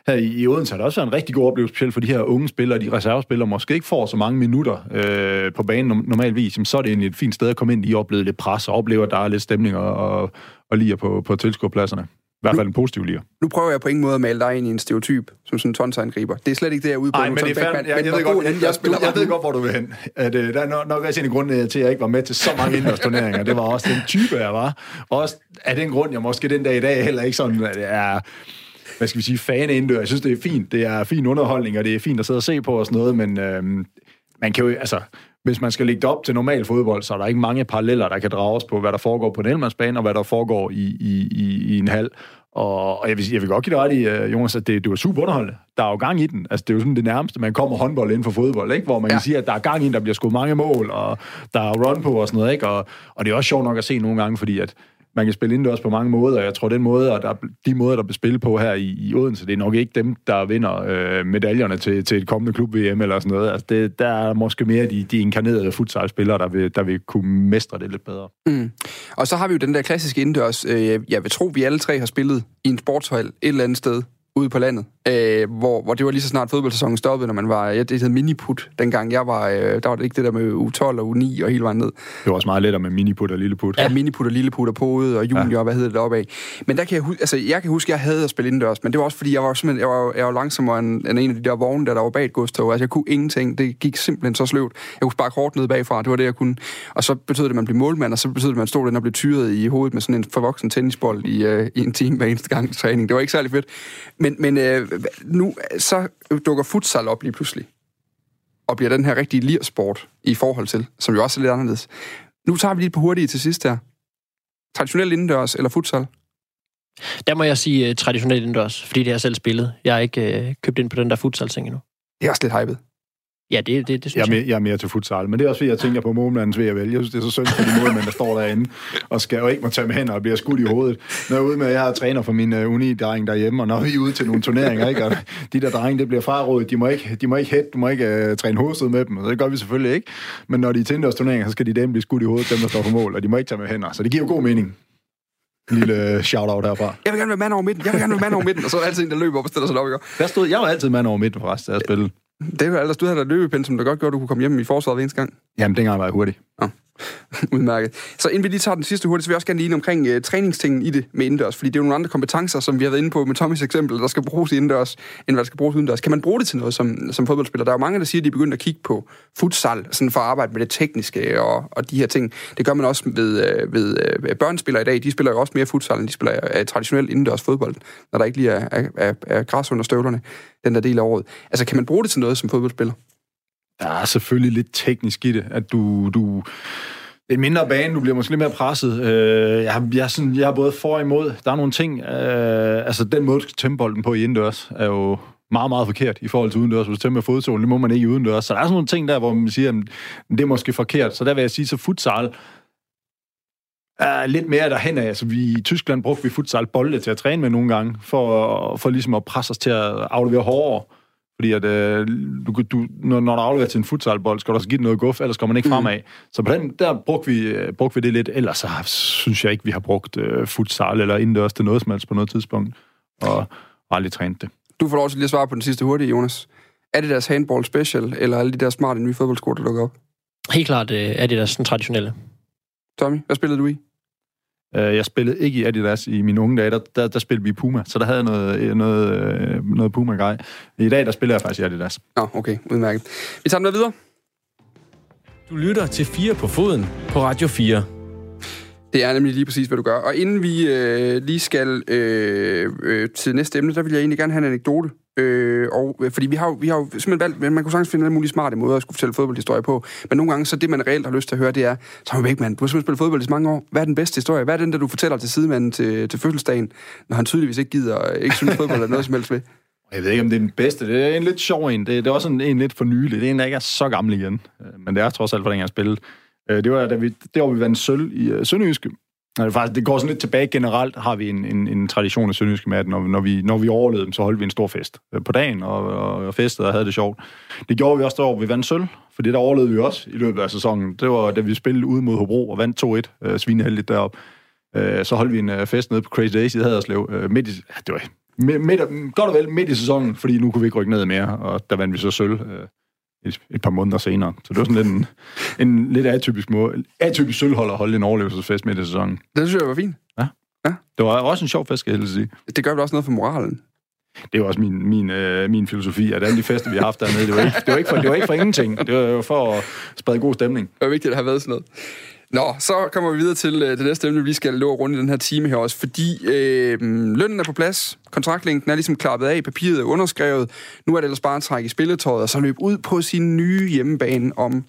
her i Odense har det også været en rigtig god oplevelse, specielt for de her unge spillere, de reservespillere, måske ikke får så mange minutter øh, på banen normalvis, så er det egentlig et fint sted at komme ind i, opleve lidt pres og opleve, at der er lidt stemning og, og, og liger på, på tilskuerpladserne. I hvert fald en positiv liga. Nu prøver jeg på ingen måde at male dig ind i en stereotyp, som sådan en tonsangriber. Det er slet ikke det, jeg er ude på. Nej, men det er fandme, jeg, jeg, jeg, ved godt, jeg, jeg, jeg, jeg ved godt, hvor du vil hen. At, uh, der er nok, nok også en grund øh, til, at jeg ikke var med til så mange indendørsturneringer. Det var også den type, jeg var. Også af den grund, jeg måske den dag i dag heller ikke sådan, at jeg er hvad skal vi sige, fan indendør. Jeg synes, det er fint. Det er fin underholdning, og det er fint at sidde og se på og sådan noget, men øh, man kan jo, altså, hvis man skal lægge det op til normal fodbold, så er der ikke mange paralleller, der kan drages på, hvad der foregår på en elmandsbane, og hvad der foregår i, i, i, i en hal. Og, og jeg, vil, jeg vil godt give dig ret i, uh, Jonas, at det, det var super underholdende. Der er jo gang i den. Altså, det er jo sådan det nærmeste, man kommer håndbold inden for fodbold, ikke? hvor man ja. kan sige, at der er gang i den, der bliver skudt mange mål, og der er run på og sådan noget. Ikke? Og, og det er også sjovt nok at se nogle gange, fordi at man kan spille indendørs på mange måder, og jeg tror, den måde, og der, de måder, der bliver spillet på her i, i Odense, det er nok ikke dem, der vinder øh, medaljerne til, til et kommende klub-VM eller sådan noget. Altså, det, der er måske mere de, de inkarnerede futsalspillere, der vil, der vil kunne mestre det lidt bedre. Mm. Og så har vi jo den der klassiske indendørs, øh, jeg vil tro, vi alle tre har spillet i en sportshal et eller andet sted ude på landet, øh, hvor, hvor det var lige så snart fodboldsæsonen stoppede, når man var, ja, det hed miniput, dengang jeg var, øh, der var det ikke det der med U12 og U9 og hele vejen ned. Det var også meget lettere med miniput og lilleput. Ja, miniput og lilleput og pode og junior, ja. hvad hedder det deroppe af. Men der kan jeg, altså, jeg kan huske, at jeg havde at spille indendørs, men det var også fordi, jeg var simpelthen, jeg var, jeg var langsommere end, end en af de der vogne, der, der var bag et godstog. Altså, jeg kunne ingenting. Det gik simpelthen så sløvt. Jeg kunne sparke hårdt ned bagfra, det var det, jeg kunne. Og så betød det, at man blev målmand, og så betød det, at man stod den og blev tyret i hovedet med sådan en forvoksen tennisbold i, øh, i en time hver eneste gang træning. Det var ikke særlig fedt. Men, men øh, nu så dukker futsal op lige pludselig, og bliver den her rigtige lirsport i forhold til, som jo også er lidt anderledes. Nu tager vi lige på hurtigt til sidst her. Traditionelt indendørs eller futsal? Der må jeg sige uh, traditionelt indendørs, fordi det har jeg selv spillet. Jeg har ikke uh, købt ind på den der futsal-ting endnu. Det er også lidt hypet. Ja, det, det, det synes jeg. Er mere, jeg er mere til futsal, men det er også fordi, jeg tænker på målmandens ved at vælge. Jeg synes, det er så synd for de målmænd, der står derinde og skal og ikke må tage med hænder og bliver skudt i hovedet. Når jeg er ude med, at jeg har træner for min uh, uni-dreng derhjemme, og når vi er ude til nogle turneringer, ikke? Og de der drenge, det bliver frarådet, de må ikke, de må ikke hætte, du må ikke uh, træne hovedstød med dem, og det gør vi selvfølgelig ikke. Men når de er til turneringer, så skal de dem blive skudt i hovedet, dem der står på mål, og de må ikke tage med hænder. Så det giver jo god mening. En lille shout-out herfra. Jeg vil gerne være mand over midten, jeg vil gerne være mand over midten, og så er der altid en, der løber op og stiller sig op, ikke? Der stod, jeg var altid mand over midten for resten, da jeg spillede. Det var ellers, du havde da løbepind, som der godt gjorde, du kunne komme hjem i forsvaret hver eneste gang. Jamen, dengang var jeg hurtig. Ja. Udmærket. Så inden vi lige tager den sidste hurtigt, så vil jeg også gerne lige omkring uh, træningstingen i det med indendørs, fordi det er jo nogle andre kompetencer, som vi har været inde på med Tommys eksempel, der skal bruges indendørs, end hvad der skal bruges udendørs. Kan man bruge det til noget som, som fodboldspiller? Der er jo mange, der siger, at de er begyndt at kigge på futsal, sådan for at arbejde med det tekniske og, og de her ting. Det gør man også ved, uh, ved uh, børnespillere i dag. De spiller jo også mere futsal, end de spiller uh, traditionelt indendørs fodbold, når der ikke lige er, er, er, er græs under støvlerne den der del af året. Altså, kan man bruge det til noget som fodboldspiller? Der er selvfølgelig lidt teknisk i det, at du, du det er en mindre bane, du bliver måske lidt mere presset. Øh, jeg, jeg, sådan, jeg har både for og imod. Der er nogle ting, øh, altså den måde, du skal tæmme bolden på i indendørs, er jo meget, meget forkert i forhold til udendørs. Hvis du med fodsolen, det må man ikke udendørs. Så der er sådan nogle ting der, hvor man siger, at det er måske forkert. Så der vil jeg sige, så futsal er lidt mere derhen af. Altså, vi, I Tyskland brugte vi futsal bolde til at træne med nogle gange, for, for ligesom at presse os til at aflevere hårdere. Fordi at, øh, du, du, når, når du afleverer til en futsalbold, skal du også give den noget guf, ellers kommer man ikke fremad. Mm. Så på den, der brugte vi, øh, brugte vi det lidt. Ellers så synes jeg ikke, vi har brugt øh, futsal eller indendørs til noget som helst på noget tidspunkt. Og aldrig trænet det. Du får lov til lige at svare på den sidste hurtige, Jonas. Er det deres handball special, eller alle de der smarte nye fodboldsko, der dukker op? Helt klart øh, er det deres sådan traditionelle. Tommy, hvad spillede du i? Øh, jeg spillede ikke i Adidas i mine unge dage, der, der, der spillede vi Puma, så der havde jeg noget, noget, øh, noget Puma-grej. I dag, der spiller jeg faktisk i Adidas. Nå, okay, udmærket. Vi tager den videre. Du lytter til 4 på foden på Radio 4. Det er nemlig lige præcis, hvad du gør. Og inden vi øh, lige skal øh, øh, til næste emne, der vil jeg egentlig gerne have en anekdote. Øh, og, øh, fordi vi har, vi har jo simpelthen valgt, man kunne sagtens finde en mulig smarte måde at skulle fortælle fodboldhistorie på. Men nogle gange, så det man reelt har lyst til at høre, det er, Tommy Beckmann, du har simpelthen spillet fodbold i så mange år. Hvad er den bedste historie? Hvad er den, der du fortæller til sidemanden til, til fødselsdagen, når han tydeligvis ikke gider, øh, ikke synes fodbold er noget som helst ved? Jeg ved ikke, om det er den bedste. Det er en lidt sjov en. Det, det er også en, en lidt for nylig. Det er en, der ikke er så gammel igen. Øh, men det er trods alt, hvordan jeg har spillet. Det var, da vi, det var vi vandt sølv i uh, Sønderjyske. Det, faktisk, det går sådan lidt tilbage. Generelt har vi en, en, en tradition af Sønderjyske mad, når, når, vi, når vi overlevede dem, så holdt vi en stor fest øh, på dagen og, og, og festede og havde det sjovt. Det gjorde vi også derovre, vi vandt sølv, for det der overlevede vi også i løbet af sæsonen. Det var, da vi spillede ude mod Hobro og vandt 2-1, øh, svineheldigt deroppe. Øh, så holdt vi en øh, fest nede på Crazy Days i Haderslev. Øh, midt i, det var midt, midt, godt og vel midt i sæsonen, fordi nu kunne vi ikke rykke ned mere, og der vandt vi så sølv øh, et, et par måneder senere. Så det var sådan lidt en, en lidt atypisk måde, atypisk sølvhold at holde en overlevelsesfest midt i sæsonen. Det synes jeg var fint. Ja. ja. Det var også en sjov fest, skal jeg sige. Det gør vel også noget for moralen. Det er også min, min, øh, min filosofi, at alle de fester, vi har haft dernede, det var ikke, det var ikke, for, det var ikke for ingenting. Det var for at sprede god stemning. Det var vigtigt at have været sådan noget. Nå, så kommer vi videre til øh, det næste emne, vi skal løbe rundt i den her time her også, fordi øh, lønnen er på plads, kontraktlængden er ligesom klappet af, papiret er underskrevet, nu er det ellers bare at trække i spilletøjet og så løbe ud på sin nye hjemmebane om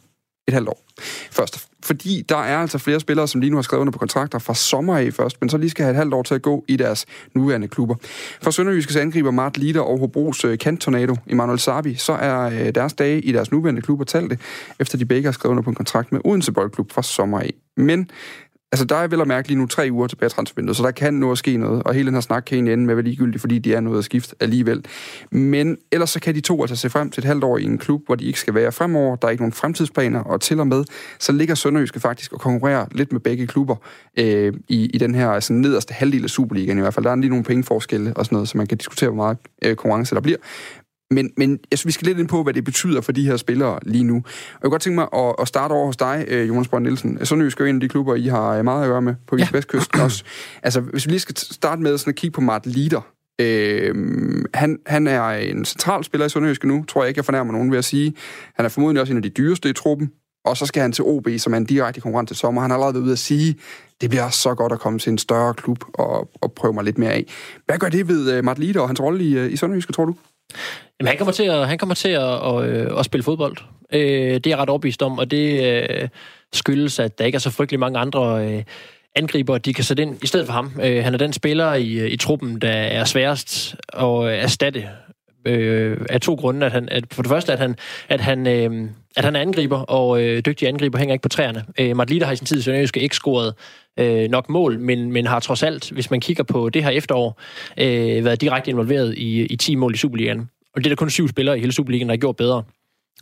et halvt år. Først, fordi der er altså flere spillere, som lige nu har skrevet under på kontrakter fra sommer af først, men så lige skal have et halvt år til at gå i deres nuværende klubber. For Sønderjyskes angriber Mart Lider og Hobros øh, kanttornado Emanuel Sabi, så er øh, deres dage i deres nuværende klubber talte, efter de begge har skrevet under på en kontrakt med Odense Boldklub fra sommer af. Men Altså, der er vel at mærke lige nu tre uger tilbage transfervinduet, så der kan nå at ske noget, og hele den her snak kan egentlig ende med at være ligegyldig, fordi de er noget at skifte alligevel. Men ellers så kan de to altså se frem til et halvt år i en klub, hvor de ikke skal være fremover. Der er ikke nogen fremtidsplaner, og til og med, så ligger Sønderjyske faktisk og konkurrerer lidt med begge klubber øh, i, i den her altså, nederste halvdel af Superligaen i hvert fald. Der er lige nogle pengeforskelle og sådan noget, så man kan diskutere, hvor meget øh, konkurrence der bliver. Men, men jeg synes, vi skal lidt ind på, hvad det betyder for de her spillere lige nu. Og jeg kunne godt tænke mig at, at starte over hos dig, øh, Jonas Brønd Nielsen. Sønderjysk er en af de klubber, I har øh, meget at gøre med på ja. Vestkysten også. Altså, hvis vi lige skal starte med sådan at kigge på Mart Lider. Øh, han, han er en central spiller i Sønderjyske nu, tror jeg ikke, jeg fornærmer nogen ved at sige. Han er formodentlig også en af de dyreste i truppen. Og så skal han til OB, som er en direkte konkurrent til sommer. Han har allerede været ude at sige, det bliver så godt at komme til en større klub og, og prøve mig lidt mere af. Hvad gør det ved uh, Mart Lider og hans rolle i, i Sønderjyske, tror du? Jamen, han kommer til at, han kommer til at, at, øh, at, spille fodbold. Øh, det er jeg ret overbevist om, og det øh, skyldes, at der ikke er så frygtelig mange andre øh, angriber, de kan sætte ind i stedet for ham. Øh, han er den spiller i, øh, i truppen, der er sværest at erstatte øh, af to grunde. At han, at for det første, at han, at han, øh, at han er angriber, og øh, dygtige angriber hænger ikke på træerne. Øh, Martin har i sin tid i Sønderjyske ikke scoret øh, nok mål, men, men har trods alt, hvis man kigger på det her efterår, øh, været direkte involveret i, i 10 mål i Superligaen. Og det er der kun syv spillere i hele Superligaen, der har gjort bedre.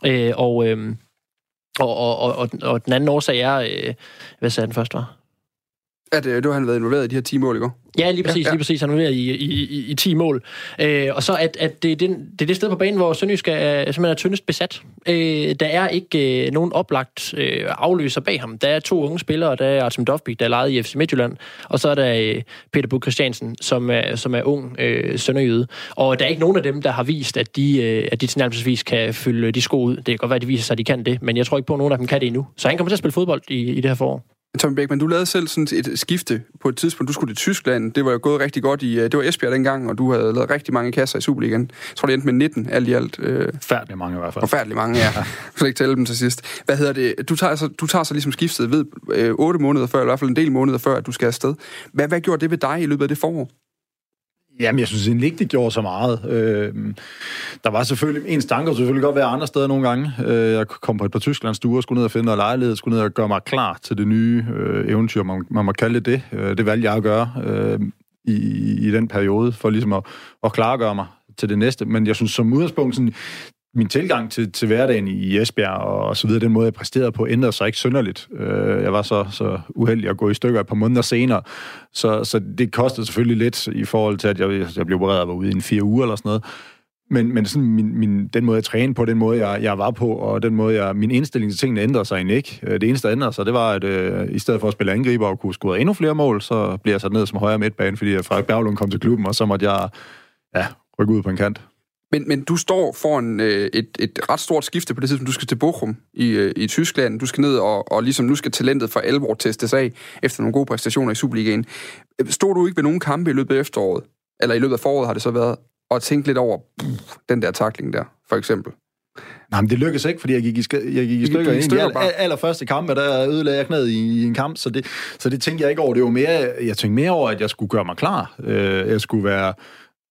Øh, og, øh, og, og, og, og, og den anden årsag er, øh, hvad sagde den først var? At øh, du har været involveret i de her 10 mål, i går. Ja, lige præcis. Ja, ja. Lige præcis. Han er med i, i, i, i 10 mål. Øh, og så at, at det, er den, det er det sted på banen, hvor Sønderjysk er, simpelthen er tyndest besat. Øh, der er ikke øh, nogen oplagt øh, afløser bag ham. Der er to unge spillere. Der er Artem Dovby, der er lejet i FC Midtjylland. Og så er der øh, Peter Buk Christiansen, som er, som er ung øh, sønderjyde. Og der er ikke nogen af dem, der har vist, at de, øh, at de tilnærmelsesvis kan fylde de sko ud. Det kan godt være, at de viser sig, at de kan det. Men jeg tror ikke på, at nogen af dem kan det endnu. Så han kommer til at spille fodbold i, i det her forår. Tommy Beckmann, du lavede selv sådan et skifte på et tidspunkt. Du skulle til Tyskland. Det var jo gået rigtig godt i... Øh, det var Esbjerg dengang, og du havde lavet rigtig mange kasser i Superligaen. Jeg tror, det endte med 19 alt i alt. Øh, Færdig mange i hvert fald. Forfærdelig mange, ja. Jeg skal ikke tælle dem til sidst. Hvad hedder det? Du tager, så, du tager så ligesom skiftet ved øh, 8 måneder før, eller i hvert fald en del måneder før, at du skal afsted. Hvad, hvad gjorde det ved dig i løbet af det forår? Jamen, jeg synes egentlig ikke, det gjorde så meget. Øh, der var selvfølgelig, en stanker selvfølgelig godt være andre steder nogle gange. Øh, jeg kom på et par Tysklands stuer, skulle ned og finde noget lejlighed, skulle ned og gøre mig klar til det nye øh, eventyr, man, man må kalde det det. Øh, det valgte jeg at gøre øh, i, i den periode, for ligesom at, at klargøre mig til det næste. Men jeg synes som udgangspunkt, sådan, min tilgang til, til hverdagen i Esbjerg og så videre, den måde, jeg præsterede på, ændrede sig ikke synderligt. Øh, jeg var så, så uheldig at gå i stykker et par måneder senere, så, så det kostede selvfølgelig lidt i forhold til, at jeg, jeg blev opereret og var ude i en fire uger eller sådan noget. Men, men sådan min, min, den måde, jeg trænede på, den måde, jeg, jeg var på, og den måde, jeg, min indstilling til tingene ændrede sig egentlig ikke. Øh, det eneste, der ændrede sig, det var, at øh, i stedet for at spille angriber og kunne score endnu flere mål, så blev jeg sat ned som højre midtbane, fordi Frederik Berglund kom til klubben, og så måtte jeg ja, rykke ud på en kant. Men, men du står foran øh, et, et ret stort skifte på det tidspunkt. Du skal til Bochum i, øh, i Tyskland. Du skal ned og, og ligesom nu skal talentet for alvor testes af efter nogle gode præstationer i Superligaen. Stod du ikke ved nogen kampe i løbet af efteråret, eller i løbet af foråret har det så været, og tænke lidt over pff, den der takling der, for eksempel? Nej, men det lykkedes ikke, fordi jeg gik i, sk- jeg gik i stykker. i stykker al- allerførste kamp, der ødelagde jeg knæet i, i en kamp, så det, så det tænkte jeg ikke over. Det var mere, jeg tænkte mere over, at jeg skulle gøre mig klar. Øh, jeg skulle være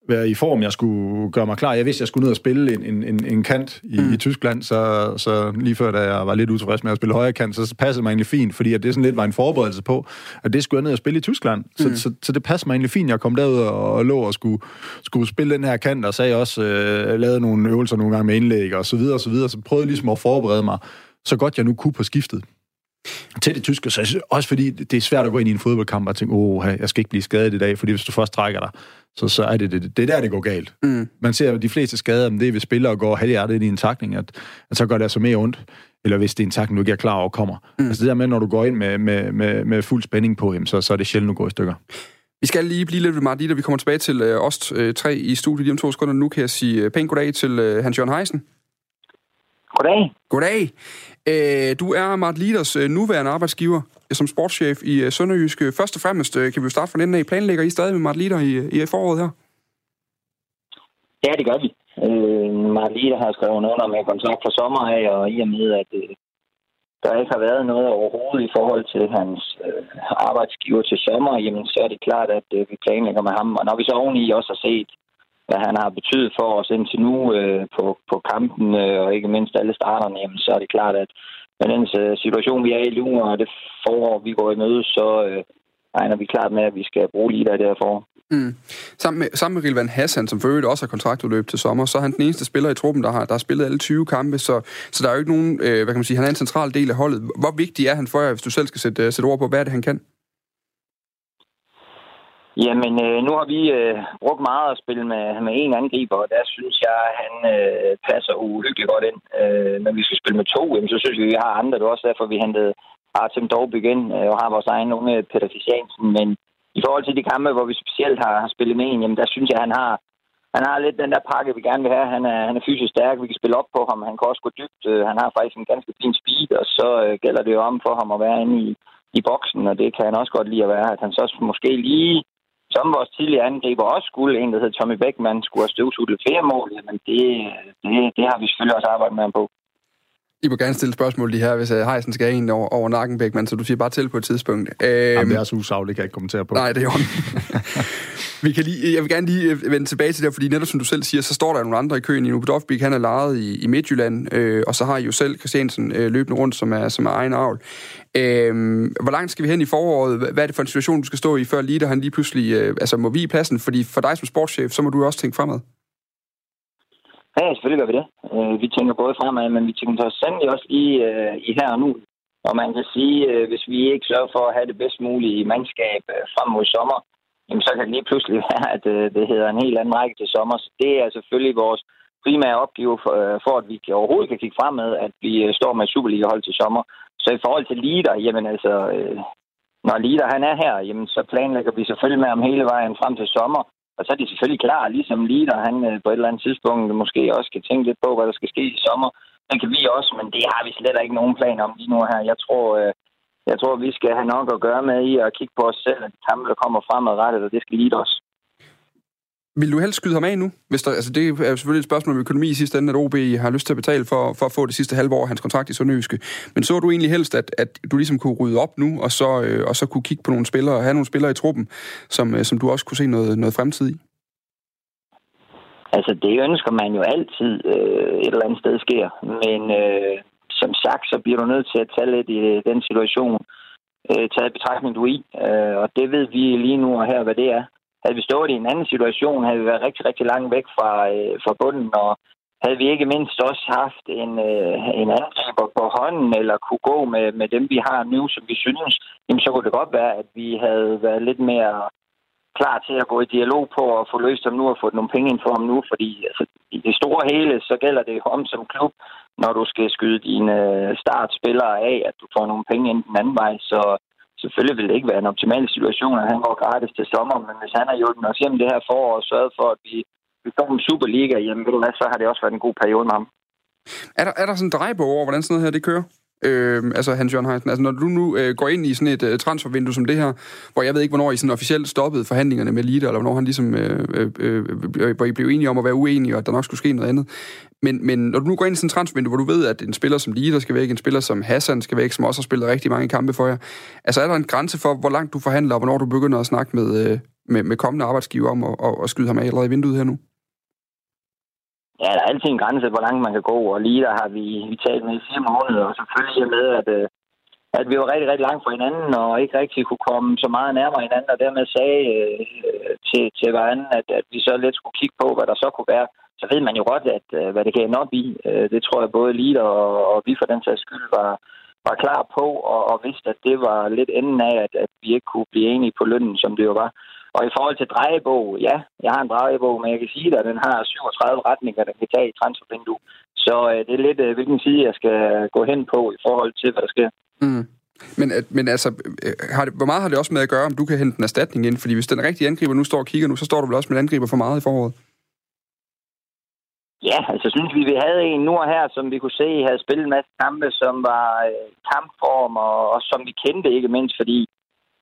være i form, jeg skulle gøre mig klar. Jeg vidste, jeg skulle ned og spille en, en, en, kant i, mm. i Tyskland, så, så lige før, da jeg var lidt utilfreds med at spille højre kant, så passede mig egentlig fint, fordi at det sådan lidt var en forberedelse på, at det skulle jeg ned og spille i Tyskland. Så, mm. så, så det passede mig egentlig fint. Jeg kom derud og, og lå og skulle, skulle spille den her kant, og så jeg også øh, lavede nogle øvelser nogle gange med indlæg og så videre og så videre, så prøvede ligesom at forberede mig så godt jeg nu kunne på skiftet til det tyske, så også fordi det er svært at gå ind i en fodboldkamp og tænke, åh, jeg skal ikke blive skadet i dag, fordi hvis du først trækker dig, så, så er det, det, det er der, det går galt. Mm. Man ser at de fleste skader, men det er, hvis spillere går halvhjertet ind i en takning, at, at så gør det altså mere ondt, eller hvis det er en takning, du ikke er klar over kommer. Mm. Altså det der med, når du går ind med, med, med, med fuld spænding på, jamen, så, så er det sjældent, du går i stykker. Vi skal lige blive lidt ved Martin, vi kommer tilbage til øh, os øh, tre i studiet lige om to sekunder. Nu kan jeg sige øh, pænt goddag til øh, Hans-Jørgen Heisen. Goddag. Goddag. Øh, du er Mart Liders øh, nuværende arbejdsgiver øh, som sportschef i øh, Sønderjysk. Først og fremmest kan vi jo starte fra den af. Planlægger I stadig med Mart Lider i, i foråret her? Ja, det gør vi. Øh, Mart Lider har skrevet under med kontrakt for sommer af, og i og med, at øh, der ikke har været noget overhovedet i forhold til hans øh, arbejdsgiver til sommer, jamen så er det klart, at øh, vi planlægger med ham. Og når vi så oveni også har set hvad han har betydet for os indtil nu øh, på, på kampen, øh, og ikke mindst alle starterne, jamen, så er det klart, at med den øh, situation, vi er i nu, og det forår, vi går i møde, så øh, regner vi klart med, at vi skal bruge lige der derfor. Mm. Sammen med, sammen med Rilvan Hassan, som for øvrigt også har kontraktudløb til sommer, så er han den eneste spiller i truppen, der har, der har spillet alle 20 kampe, så, så der er jo ikke nogen, øh, hvad kan man sige, han er en central del af holdet. Hvor vigtig er han for jer, hvis du selv skal sætte, øh, sætte ord på, hvad er det, han kan? Jamen, øh, nu har vi øh, brugt meget at spille med, med en angriber, og der synes jeg, at han øh, passer uhyggeligt godt ind. Øh, når vi skal spille med to, jamen, så synes vi, at vi har andre. Det er også derfor, vi hentede Artem Dorp ind øh, og har vores egen unge Peter Fisjansen. Men i forhold til de kampe, hvor vi specielt har, har spillet med en, jamen, der synes jeg, at han har, han har lidt den der pakke, vi gerne vil have. Han er, han er fysisk stærk, vi kan spille op på ham. Han kan også gå dybt. Øh, han har faktisk en ganske fin speed, og så øh, gælder det jo om for ham at være inde i, i boksen, og det kan han også godt lide at være. At han så måske lige som vores tidligere angriber også skulle, en der hedder Tommy Beckmann, skulle have støvsudlet flere mål, men det, det, det har vi selvfølgelig også arbejdet med ham på. I må gerne stille spørgsmål lige her, hvis uh, Heisen skal have en over, over nakken, Beckmann, så du siger bare til på et tidspunkt. Øhm, Jamen, det er så usagligt, kan jeg ikke kommentere på. Nej, det er jo Vi kan lige, jeg vil gerne lige øh, vende tilbage til det, fordi netop som du selv siger, så står der nogle andre i køen. Ino Dovbik, han er lejet i, i Midtjylland, øh, og så har I jo selv Christiansen øh, løbende rundt, som er, som er egen avl. Øh, hvor langt skal vi hen i foråret? Hvad er det for en situation, du skal stå i, før Lider han lige pludselig... Øh, altså, må vi i pladsen? Fordi for dig som sportschef, så må du også tænke fremad. Ja, selvfølgelig gør vi det. Øh, vi tænker både fremad, men vi tænker så sandelig også i, øh, i her og nu. Og man kan sige, øh, hvis vi ikke sørger for at have det bedst mulige mandskab øh, frem mod sommer, jamen så kan det lige pludselig være, at øh, det hedder en helt anden række til sommer. Så det er selvfølgelig vores primære opgave for, øh, for at vi kan, overhovedet kan kigge fremad, at vi øh, står med Superliga-hold til sommer. Så i forhold til Lider, jamen altså, øh, når Lider han er her, jamen så planlægger vi selvfølgelig med ham hele vejen frem til sommer. Og så er de selvfølgelig klar, ligesom Lider, han øh, på et eller andet tidspunkt måske også kan tænke lidt på, hvad der skal ske i sommer. Det kan vi også, men det har vi slet ikke nogen plan om lige nu her. Jeg tror, øh, jeg tror, vi skal have nok at gøre med i at kigge på os selv, at de kampe, der kommer fremadrettet, og det skal lide os. Vil du helst skyde ham af nu? Hvis der, altså det er jo selvfølgelig et spørgsmål om økonomi i sidste ende, at OB har lyst til at betale for, for at få det sidste halve år af hans kontrakt i Sønderjyske. Men så du egentlig helst, at, at du ligesom kunne rydde op nu, og så, øh, og så kunne kigge på nogle spillere, og have nogle spillere i truppen, som, øh, som du også kunne se noget, noget fremtid i? Altså, det ønsker man jo altid øh, et eller andet sted sker. Men øh, som sagt, så bliver du nødt til at tage lidt i øh, den situation, øh, taget betragtning du er i. Øh, og det ved vi lige nu og her, hvad det er. Havde vi stået i en anden situation, havde vi været rigtig, rigtig langt væk fra, øh, fra bunden, og havde vi ikke mindst også haft en, øh, en angriber på hånden, eller kunne gå med, med dem, vi har nu, som vi synes, jamen, så kunne det godt være, at vi havde været lidt mere klar til at gå i dialog på at få løst dem nu og få nogle penge ind for ham nu, fordi altså, i det store hele, så gælder det om som klub, når du skal skyde dine øh, startspillere af, at du får nogle penge ind den anden vej. Så selvfølgelig vil det ikke være en optimal situation, at han går gratis til sommer, men hvis han har hjulpet os hjem det her forår og sørget for, at vi, vi får en Superliga, jamen ved du hvad, så har det også været en god periode med ham. Er der, er der sådan en drejebog over, hvordan sådan noget her det kører? Øh, altså Hans Jørgen Heisen, altså når du nu øh, går ind i sådan et øh, transfervindue som det her, hvor jeg ved ikke, hvornår I sådan officielt stoppede forhandlingerne med Lita, eller hvornår han ligesom, øh, øh, øh, hvor I blev enige om at være uenige, og at der nok skulle ske noget andet. Men, men når du nu går ind i sådan et transfervindue, hvor du ved, at en spiller som Lita skal væk, en spiller som Hassan skal væk, som også har spillet rigtig mange kampe for jer, altså er der en grænse for, hvor langt du forhandler, og hvornår du begynder at snakke med, øh, med, med kommende arbejdsgiver om at, at, at skyde ham af allerede i vinduet her nu? Ja, der er altid en grænse, hvor langt man kan gå, og lige der har vi, vi talt med i fire måneder, og selvfølgelig med, at, øh, at vi var rigtig, rigtig langt fra hinanden, og ikke rigtig kunne komme så meget nærmere hinanden, og dermed sagde øh, til, til hverandre, at, at vi så lidt skulle kigge på, hvad der så kunne være. Så ved man jo godt, at øh, hvad det kan ende op i. Øh, det tror jeg både Lita og, og vi for den sags skyld var, var klar på, og, og vidste, at det var lidt enden af, at, at vi ikke kunne blive enige på lønnen, som det jo var. Og i forhold til drejebog, ja, jeg har en drejebog, men jeg kan sige dig, at den har 37 retninger, den kan tage i transfervindue. Så øh, det er lidt, øh, hvilken side jeg skal gå hen på i forhold til, hvad der sker. Mm. Men, men altså, øh, har det, hvor meget har det også med at gøre, om du kan hente en erstatning ind? Fordi hvis den rigtige angriber nu står og kigger nu, så står du vel også med en angriber for meget i foråret? Ja, altså synes vi, vi havde en nu og her, som vi kunne se havde spillet en masse kampe, som var øh, kampform, og, og som vi kendte ikke mindst, fordi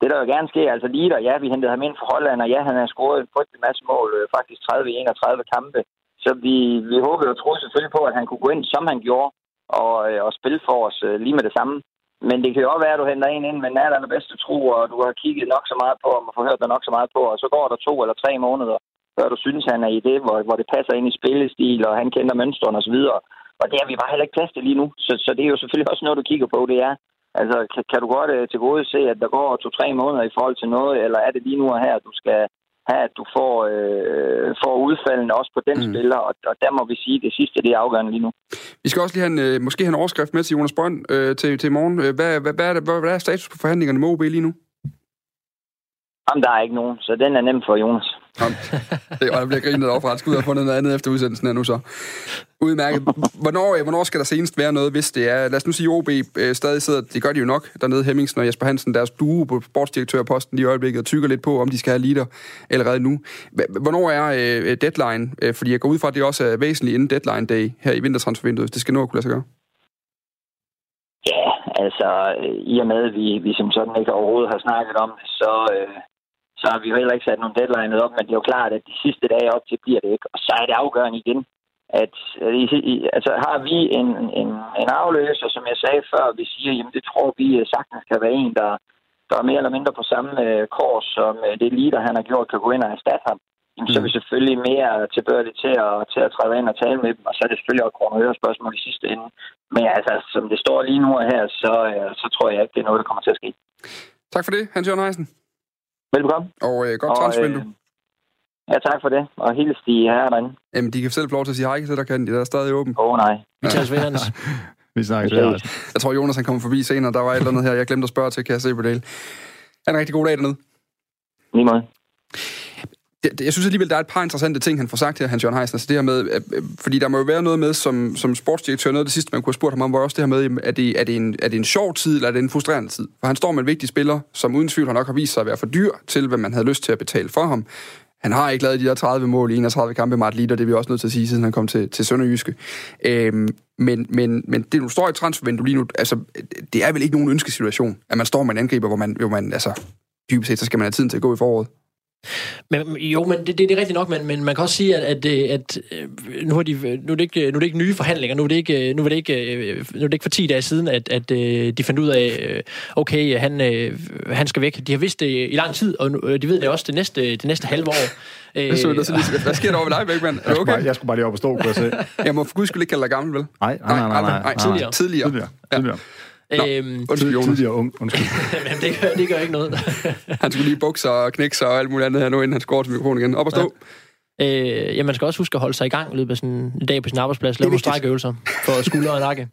det der jo gerne sker, altså lige der, ja, vi hentede ham ind for Holland, og ja, han har scoret en frygtelig masse mål, øh, faktisk 30-31 kampe. Så vi, vi håbede og troede selvfølgelig på, at han kunne gå ind, som han gjorde, og, øh, og spille for os øh, lige med det samme. Men det kan jo også være, at du henter en ind med den aller bedste tro, og du har kigget nok så meget på ham og forhørt dig nok så meget på, og så går der to eller tre måneder, før du synes, han er i det, hvor, hvor det passer ind i spillestil, og han kender mønstrene osv. Og det har vi bare heller ikke plads til lige nu. Så, så det er jo selvfølgelig også noget, du kigger på, det er, Altså, kan, kan du godt uh, til gode se, at der går to-tre måneder i forhold til noget, eller er det lige nu og her, du skal have, at du får, øh, får udfaldende også på den mm. spiller, og, og der må vi sige, at det sidste det er afgørende lige nu. Vi skal også lige have en, øh, måske have en overskrift med til Jonas Brønd øh, til, til morgen. Hvad, hvad, hvad, er det, hvad, hvad er status på forhandlingerne med OB lige nu? Jamen, der er ikke nogen, så den er nem for Jonas. Jamen, det, og jeg bliver grinet over, at skulle have fundet noget andet efter udsendelsen her nu så. Udmærket. Hvornår, øh, hvornår skal der senest være noget, hvis det er... Lad os nu sige, OB øh, stadig sidder... Det gør de jo nok dernede, Hemmingsen og Jesper Hansen, deres duo på sportsdirektørposten i øjeblikket, og tykker lidt på, om de skal have leader allerede nu. Hvornår er øh, øh deadline? Øh, fordi jeg går ud fra, at det også er væsentligt inden deadline day her i vintertransfervinduet, hvis det skal nå at kunne lade sig gøre. Ja, altså i og med, at vi, vi som sådan ikke overhovedet har snakket om det, så, øh, så har vi jo heller ikke sat nogen deadline op, men det er jo klart, at de sidste dage op til bliver det ikke. Og så er det afgørende igen, at altså, har vi en, en, en afløser, som jeg sagde før, vi siger, jamen det tror vi sagtens kan være en, der, der er mere eller mindre på samme øh, kurs, som øh, det leader, han har gjort, kan gå ind og erstatte ham. Jamen, så er vi mm. selvfølgelig mere tilbøjelige til at, til at træde ind og tale med dem, og så er det selvfølgelig også kroner spørgsmål i sidste ende. Men altså, som det står lige nu her, så, øh, så tror jeg ikke, det er noget, der kommer til at ske. Tak for det, Hans Jørgen Heisen. Velbekomme. Og øh, godt transfervindue. Øh, ja, tak for det. Og hils de her derinde. Jamen, de kan selv få lov til at sige hej til dig, kan de? Der er stadig åben. Åh, oh, nej. Vi tager ved, Hans. Vi snakkes ved, Jeg tror, Jonas han kommer forbi senere. Der var et eller andet her, jeg glemte at spørge til, kan jeg se på det. Ha' en rigtig god dag dernede. Lige måde jeg synes alligevel, der er et par interessante ting, han får sagt her, Hans Jørgen Heisen. Altså det her med, øh, øh, fordi der må jo være noget med, som, som sportsdirektør, noget af det sidste, man kunne have spurgt ham om, var også det her med, er det, er, det en, er det en sjov tid, eller er det en frustrerende tid? For han står med en vigtig spiller, som uden tvivl har nok har vist sig at være for dyr til, hvad man havde lyst til at betale for ham. Han har ikke lavet de der 30 mål i 31 kampe med Leader, det er vi også nødt til at sige, siden han kom til, til Sønderjyske. Øhm, men, men, men det, du står i transfervinduet lige nu, altså, det er vel ikke nogen ønskesituation, at man står med en angriber, hvor man, hvor man altså, dybest set, så skal man have tiden til at gå i foråret. Men, jo, men det, det, det er rigtigt nok, men, men man kan også sige, at, at, at nu, er de, nu, er det ikke, nu er det ikke nye forhandlinger, nu er det ikke, nu er det ikke, nu er det ikke for 10 dage siden, at, at de fandt ud af, okay, han, han skal væk. De har vidst det i lang tid, og nu, de ved det også det næste, det næste halve år. Hvad, så, så lige, hvad sker der over ved dig, Bækman? Er okay? Jeg, jeg skulle bare lige op og stå, kunne jeg se. jeg må for guds skyld ikke kalde dig gammel, vel? Nej, nej, nej. nej, nej, nej, tidligere. Tidligere. tidligere. tidligere. Nå, Øhm, undskyld, Jonas. Tidligere ung, undskyld. det gør, det gør ikke noget. Han skulle lige bukse og knække sig og alt muligt andet her nu, inden han over til mikrofonen igen. Op og stå. Øh, ja, man skal også huske at holde sig i gang i løbet af sådan en dag på sin arbejdsplads. Lave nogle strækøvelser for skulder og nakke.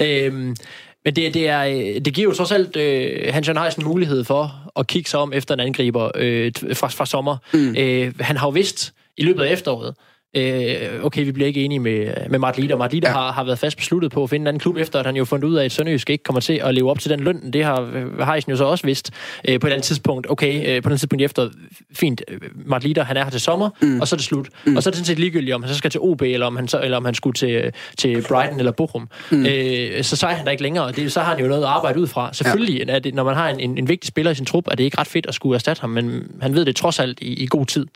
øhm, men det, det, er, øh, det giver jo trods alt øh, Hans Jørgen Heisen mulighed for at kigge sig om efter en angriber øh, fra, fra sommer. Mm. Øh, han har jo vidst i løbet af efteråret, øh, okay, vi bliver ikke enige med, med Mart Lider. Mart Lider Ja. har, har været fast besluttet på at finde en anden klub, efter at han jo fundet ud af, at Sønderjysk ikke kommer til at leve op til den løn. Det har øh, Heisen jo så også vidst øh, på et andet tidspunkt. Okay, øh, på et tidspunkt efter, fint, øh, Mart Lider, han er her til sommer, mm. og så er det slut. Mm. Og så er det sådan set ligegyldigt, om han så skal til OB, eller om han, så, eller om han skulle til, til Brighton eller Bochum. Mm. Øh, så så er han der ikke længere, og det, så har han jo noget at arbejde ud fra. Selvfølgelig, ja. det, når man har en, en, en vigtig spiller i sin trup, er det ikke ret fedt at skulle erstatte ham, men han ved det trods alt i, i god tid.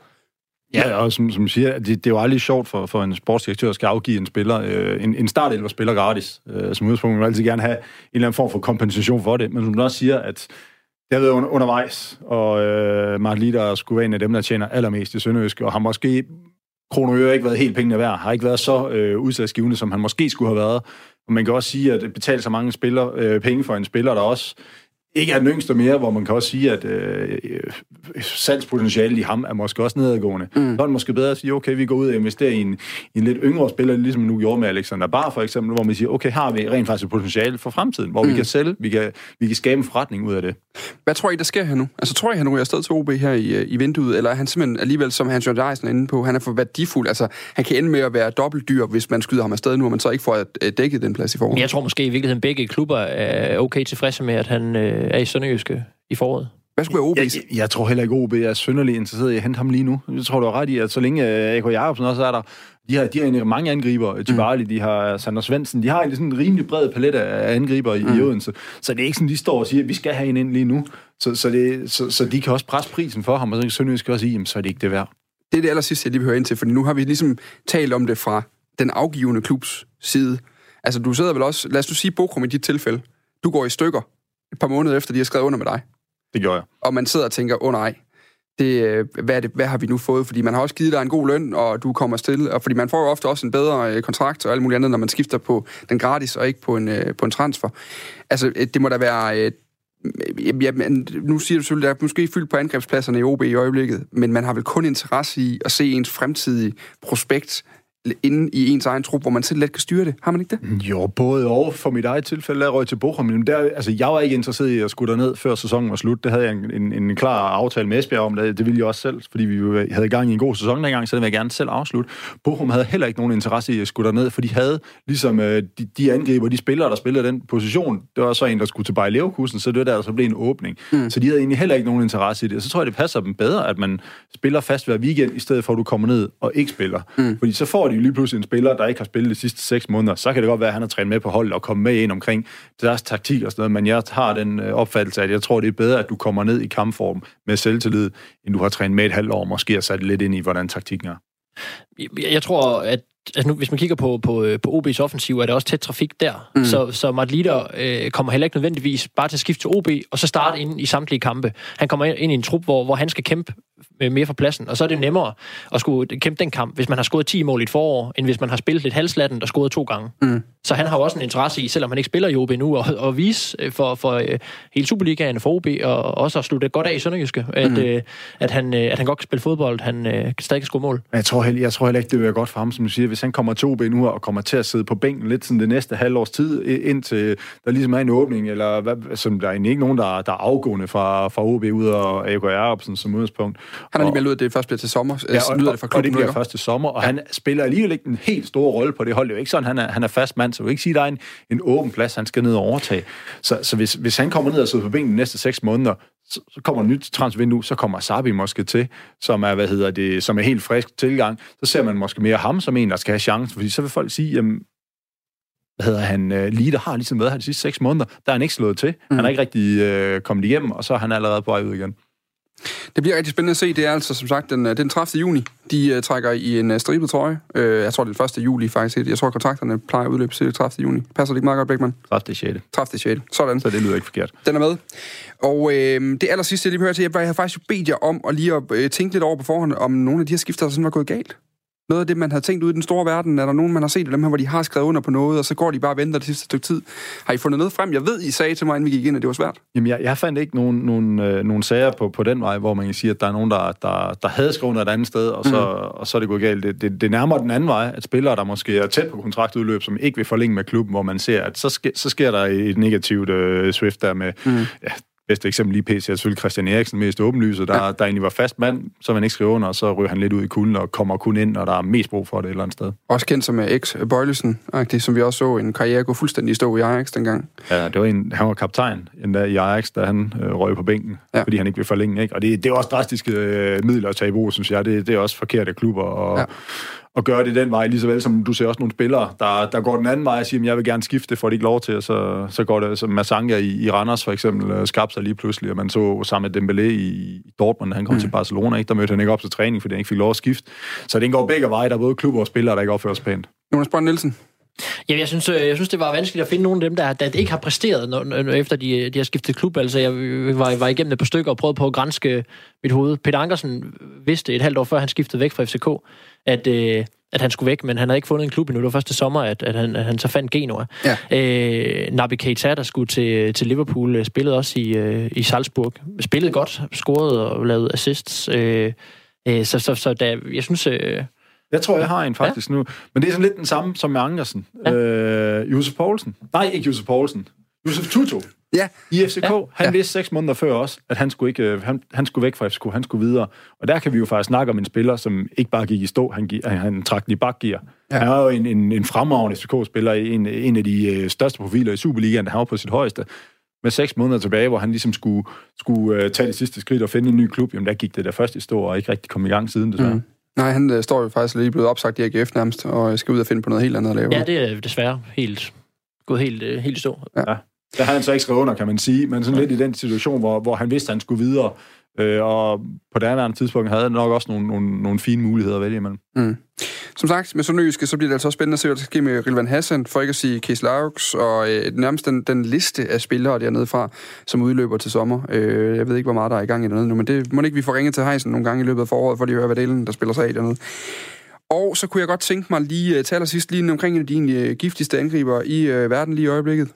Ja, og som, som siger, det, det er jo aldrig sjovt for, for en sportsdirektør at skal afgive en spiller, øh, en, en startelver spiller gratis. Øh, som udgangspunkt vil man altid gerne have en eller anden form for kompensation for det, men som du også siger, at det har været under, undervejs, og øh, Mark Lider skulle være en af dem, der tjener allermest i Sønderjysk, og har måske kroner og ikke været helt pengene værd, har ikke været så øh, udsatsgivende, som han måske skulle have været. Og man kan også sige, at betale så mange spiller, øh, penge for en spiller, der også ikke er den yngste mere, hvor man kan også sige, at øh, øh, salgspotentialet i ham er måske også nedadgående. Mm. Så er det måske bedre at sige, okay, vi går ud og investerer i en, i en lidt yngre spiller, ligesom nu gjorde med Alexander Bar for eksempel, hvor man siger, okay, har vi rent faktisk et potentiale for fremtiden, hvor mm. vi kan sælge, vi kan, vi kan skabe en forretning ud af det. Hvad tror I, der sker her nu? Altså, tror I, han ryger afsted til OB her i, øh, i vinduet, eller er han simpelthen alligevel, som Hans Jørgen Eisen er inde på, han er for værdifuld? Altså, han kan ende med at være dobbeltdyr, hvis man skyder ham afsted nu, og man så ikke får øh, dækket den plads i Men forhold. jeg tror måske i virkeligheden, begge klubber er okay tilfredse med, at han øh, er i Sønderjyske i foråret. Hvad skulle være Jeg, OB's? jeg, jeg tror heller ikke, OB er synderlig interesseret i at hente ham lige nu. Jeg tror, du har ret i, at så længe øh, AK Jacobsen også er der, de har, de har egentlig mange angriber. Tibali, de har Sander Svendsen, de har egentlig sådan en rimelig bred palet af angriber i, mm. i Odense. Så det er ikke sådan, de står og siger, at vi skal have en ind lige nu. Så, så, det, så, så de kan også presse prisen for ham, og så kan Sønderjysk også sige, jamen, så er det ikke det værd. Det er det aller sidste, jeg lige vil høre ind til, fordi nu har vi ligesom talt om det fra den afgivende klubs side. Altså, du sidder vel også, lad os nu sige Bokrum i dit tilfælde. Du går i stykker et par måneder efter, de har skrevet under med dig. Det gjorde jeg. og man sidder og tænker, åh oh, nej, det, øh, hvad, er det, hvad har vi nu fået? Fordi man har også givet dig en god løn, og du kommer til, og fordi man får jo ofte også en bedre øh, kontrakt og alt muligt andet, når man skifter på den gratis og ikke på en, øh, på en transfer. Altså, det må da være... Ja, men nu siger du selvfølgelig, at der er måske fyldt på angrebspladserne i OB i øjeblikket, men man har vel kun interesse i at se ens fremtidige prospekt inde i ens egen trup, hvor man selv let kan styre det. Har man ikke det? Jo, både og. For mit eget tilfælde, der røg til Bochum. Men der, altså, jeg var ikke interesseret i at skulle ned før sæsonen var slut. Det havde jeg en, en, en klar aftale med Esbjerg om. Det, det ville jeg også selv, fordi vi havde gang i en god sæson dengang, så det ville jeg gerne selv afslutte. Bochum havde heller ikke nogen interesse i at skulle ned, for de havde ligesom øh, de, de angriber, de spillere, der spillede den position. Det var så en, der skulle til Bayer Leverkusen, så det var der, der så blev en åbning. Mm. Så de havde egentlig heller ikke nogen interesse i det. Og så tror jeg, det passer dem bedre, at man spiller fast hver weekend, i stedet for, at du kommer ned og ikke spiller. Mm. Fordi så får de jo lige pludselig en spiller, der ikke har spillet de sidste seks måneder. Så kan det godt være, at han har trænet med på holdet og kommet med ind omkring deres taktik og sådan noget. Men jeg har den øh, opfattelse, at jeg tror, det er bedre, at du kommer ned i kampform med selvtillid, end du har trænet med et halvt år, måske og sat lidt ind i, hvordan taktikken er. Jeg, tror, at altså nu, hvis man kigger på, på, på OB's offensiv, er der også tæt trafik der. Mm. Så, så Mart Lider øh, kommer heller ikke nødvendigvis bare til at skifte til OB, og så starte ind i samtlige kampe. Han kommer ind i en trup, hvor, hvor han skal kæmpe øh, mere for pladsen, og så er det nemmere at skulle kæmpe den kamp, hvis man har scoret 10 mål i et forår, end hvis man har spillet lidt halvslatten og scoret to gange. Mm. Så han har jo også en interesse i, selvom han ikke spiller i OB nu, at, at vise øh, for, for øh, hele Superligaen for OB, og også at slutte godt af i Sønderjyske, at, Mm. øh, at, han, øh, at han godt kan spille fodbold, han øh, stadig kan score mål. Jeg tror, heller, jeg tror heller ikke, det vil være godt for ham, som du siger. Hvis han kommer til OB nu og kommer til at sidde på bænken lidt sådan det næste halvårs tid, indtil der ligesom er en åbning, eller hvad, som der er egentlig ikke nogen, der, der er afgående fra, fra OB ud og Jacobsen som udgangspunkt. Han har lige meldt ud, at det først bliver til sommer. Ja, og, lyder det fra og det klubben, bliver først til sommer, og ja. han spiller alligevel ikke en helt stor rolle på det hold. Det er jo ikke sådan, han er, han er fast mand, så vil ikke sige, at der er en, en åben plads, han skal ned og overtage. Så, så hvis, hvis han kommer ned og sidder på bænken de næste seks måneder, så, så kommer et nyt transfervindue, så kommer Sabi måske til, som er, hvad hedder det, som er helt frisk tilgang. Så ser man måske mere ham som en, der skal have chancen, fordi så vil folk sige, jamen, hvad hedder han, uh, Lider har ligesom været her de sidste seks måneder, der er han ikke slået til. Mm. Han er ikke rigtig uh, kommet igennem, og så er han allerede på vej ud igen. Det bliver rigtig spændende at se. Det er altså som sagt den, øh, den 30. juni. De uh, trækker i en uh, stribet trøje. Uh, jeg tror, det er den 1. juli faktisk. Jeg tror, kontrakterne plejer at udløbe til 30. juni. Passer det ikke meget godt, Bækman? 30. 6. 30. 6. Sådan. Så det lyder ikke forkert. Den er med. Og øh, det aller sidste, jeg lige vil høre til, jeg har faktisk bedt jer om at lige at øh, tænke lidt over på forhånd, om nogle af de her skifter, der sådan var gået galt. Noget af det, man har tænkt ud i den store verden, er der nogen, man har set af dem her, hvor de har skrevet under på noget, og så går de bare og venter det sidste stykke tid. Har I fundet noget frem? Jeg ved, I sagde til mig, inden vi gik ind, at det var svært. Jamen, jeg, jeg fandt ikke nogen, nogen, øh, nogen sager på, på den vej, hvor man kan sige, at der er nogen, der, der, der havde skrevet under et andet sted, og så, mm. og så er det gået galt. Det, det, det nærmer den anden vej, at spillere, der måske er tæt på kontraktudløb, som ikke vil forlænge med klubben, hvor man ser, at så, ske, så sker der et negativt øh, swift der med, mm. ja, bedste eksempel lige PC er selvfølgelig Christian Eriksen mest åbenlyse, der, ja. der egentlig var fast mand, så man ikke skriver under, og så ryger han lidt ud i kulden og kommer kun ind, når der er mest brug for det et eller andet sted. Også kendt som ex Bøjlesen, som vi også så en karriere gå fuldstændig stå i Ajax dengang. Ja, det var en, han var kaptajn endda i Ajax, da han øh, røg på bænken, ja. fordi han ikke vil forlænge. Ikke? Og det, det er også drastiske øh, midler at tage i brug, synes jeg. Det, det er også forkerte klubber og, ja at gøre det den vej, lige så vel som du ser også nogle spillere, der, der går den anden vej og siger, at jeg vil gerne skifte, får de ikke lov til, og så, så går det, som Masanga i, i Randers for eksempel, øh, skabte sig lige pludselig, og man så sammen med Dembélé i Dortmund, han kom mm. til Barcelona, ikke? der mødte han ikke op til træning, fordi han ikke fik lov at skifte. Så det går begge veje, der er både klubber og spillere, der ikke opfører sig pænt. Jonas Brønd Nielsen. Ja, jeg synes, øh, jeg synes, det var vanskeligt at finde nogle af dem, der, der ikke har præsteret, når, når, efter de, de har skiftet klub. Altså, jeg var, var igennem et par stykker og prøvede på at grænske mit hoved. Peter Ankersen vidste et halvt år før, han skiftede væk fra FCK, at, øh, at han skulle væk, men han havde ikke fundet en klub endnu. Det var første sommer, at, at, han, at han så fandt Genoa. Ja. Øh, Naby Keita, der skulle til, til Liverpool, øh, spillede også i, øh, i Salzburg. Spillede godt, scorede og lavede assists. Øh, øh, så, så, så da, jeg synes... Øh, jeg tror, jeg har en faktisk ja. nu. Men det er sådan lidt den samme som med Ankersen. Ja. Øh, Josef Poulsen. Nej, ikke Josef Poulsen. Josef Tuto. Ja. I FCK. Ja. Han ja. vidste seks måneder før også, at han skulle, ikke, øh, han, han skulle væk fra FCK. Han skulle videre. Og der kan vi jo faktisk snakke om en spiller, som ikke bare gik i stå. Han, han, han trak den i bakgear. Ja. Han var jo en, en, en fremragende FCK-spiller. En, en af de øh, største profiler i Superligaen. Han var på sit højeste med seks måneder tilbage, hvor han ligesom skulle, skulle uh, tage det sidste skridt og finde en ny klub, jamen der gik det der først i stå, og ikke rigtig kom i gang siden, desværre. Mm. Nej, han uh, står jo faktisk lige blevet opsagt i AGF nærmest, og skal ud og finde på noget helt andet at lave. Ja, det er desværre helt gået helt, uh, helt stå. Ja. ja. Der havde han så ikke skrevet under, kan man sige, men sådan lidt i den situation, hvor, hvor han vidste, at han skulle videre, øh, og på det andet tidspunkt havde han nok også nogle, nogle, nogle fine muligheder at vælge imellem. Mm. Som sagt, med Sønderjyske, så bliver det altså spændende at se, hvad der sker med Rilvan Hassan, for ikke at sige Case Laux, og øh, nærmest den, den liste af spillere dernede fra, som udløber til sommer. Øh, jeg ved ikke, hvor meget der er i gang i dernede nu, men det må ikke vi får ringet til Heisen nogle gange i løbet af foråret, for lige at høre, hvad delen, der spiller sig af dernede. Og så kunne jeg godt tænke mig lige øh, til allersidst lige omkring en af de egentlig øh, giftigste angriber i øh, verden lige i øjeblikket.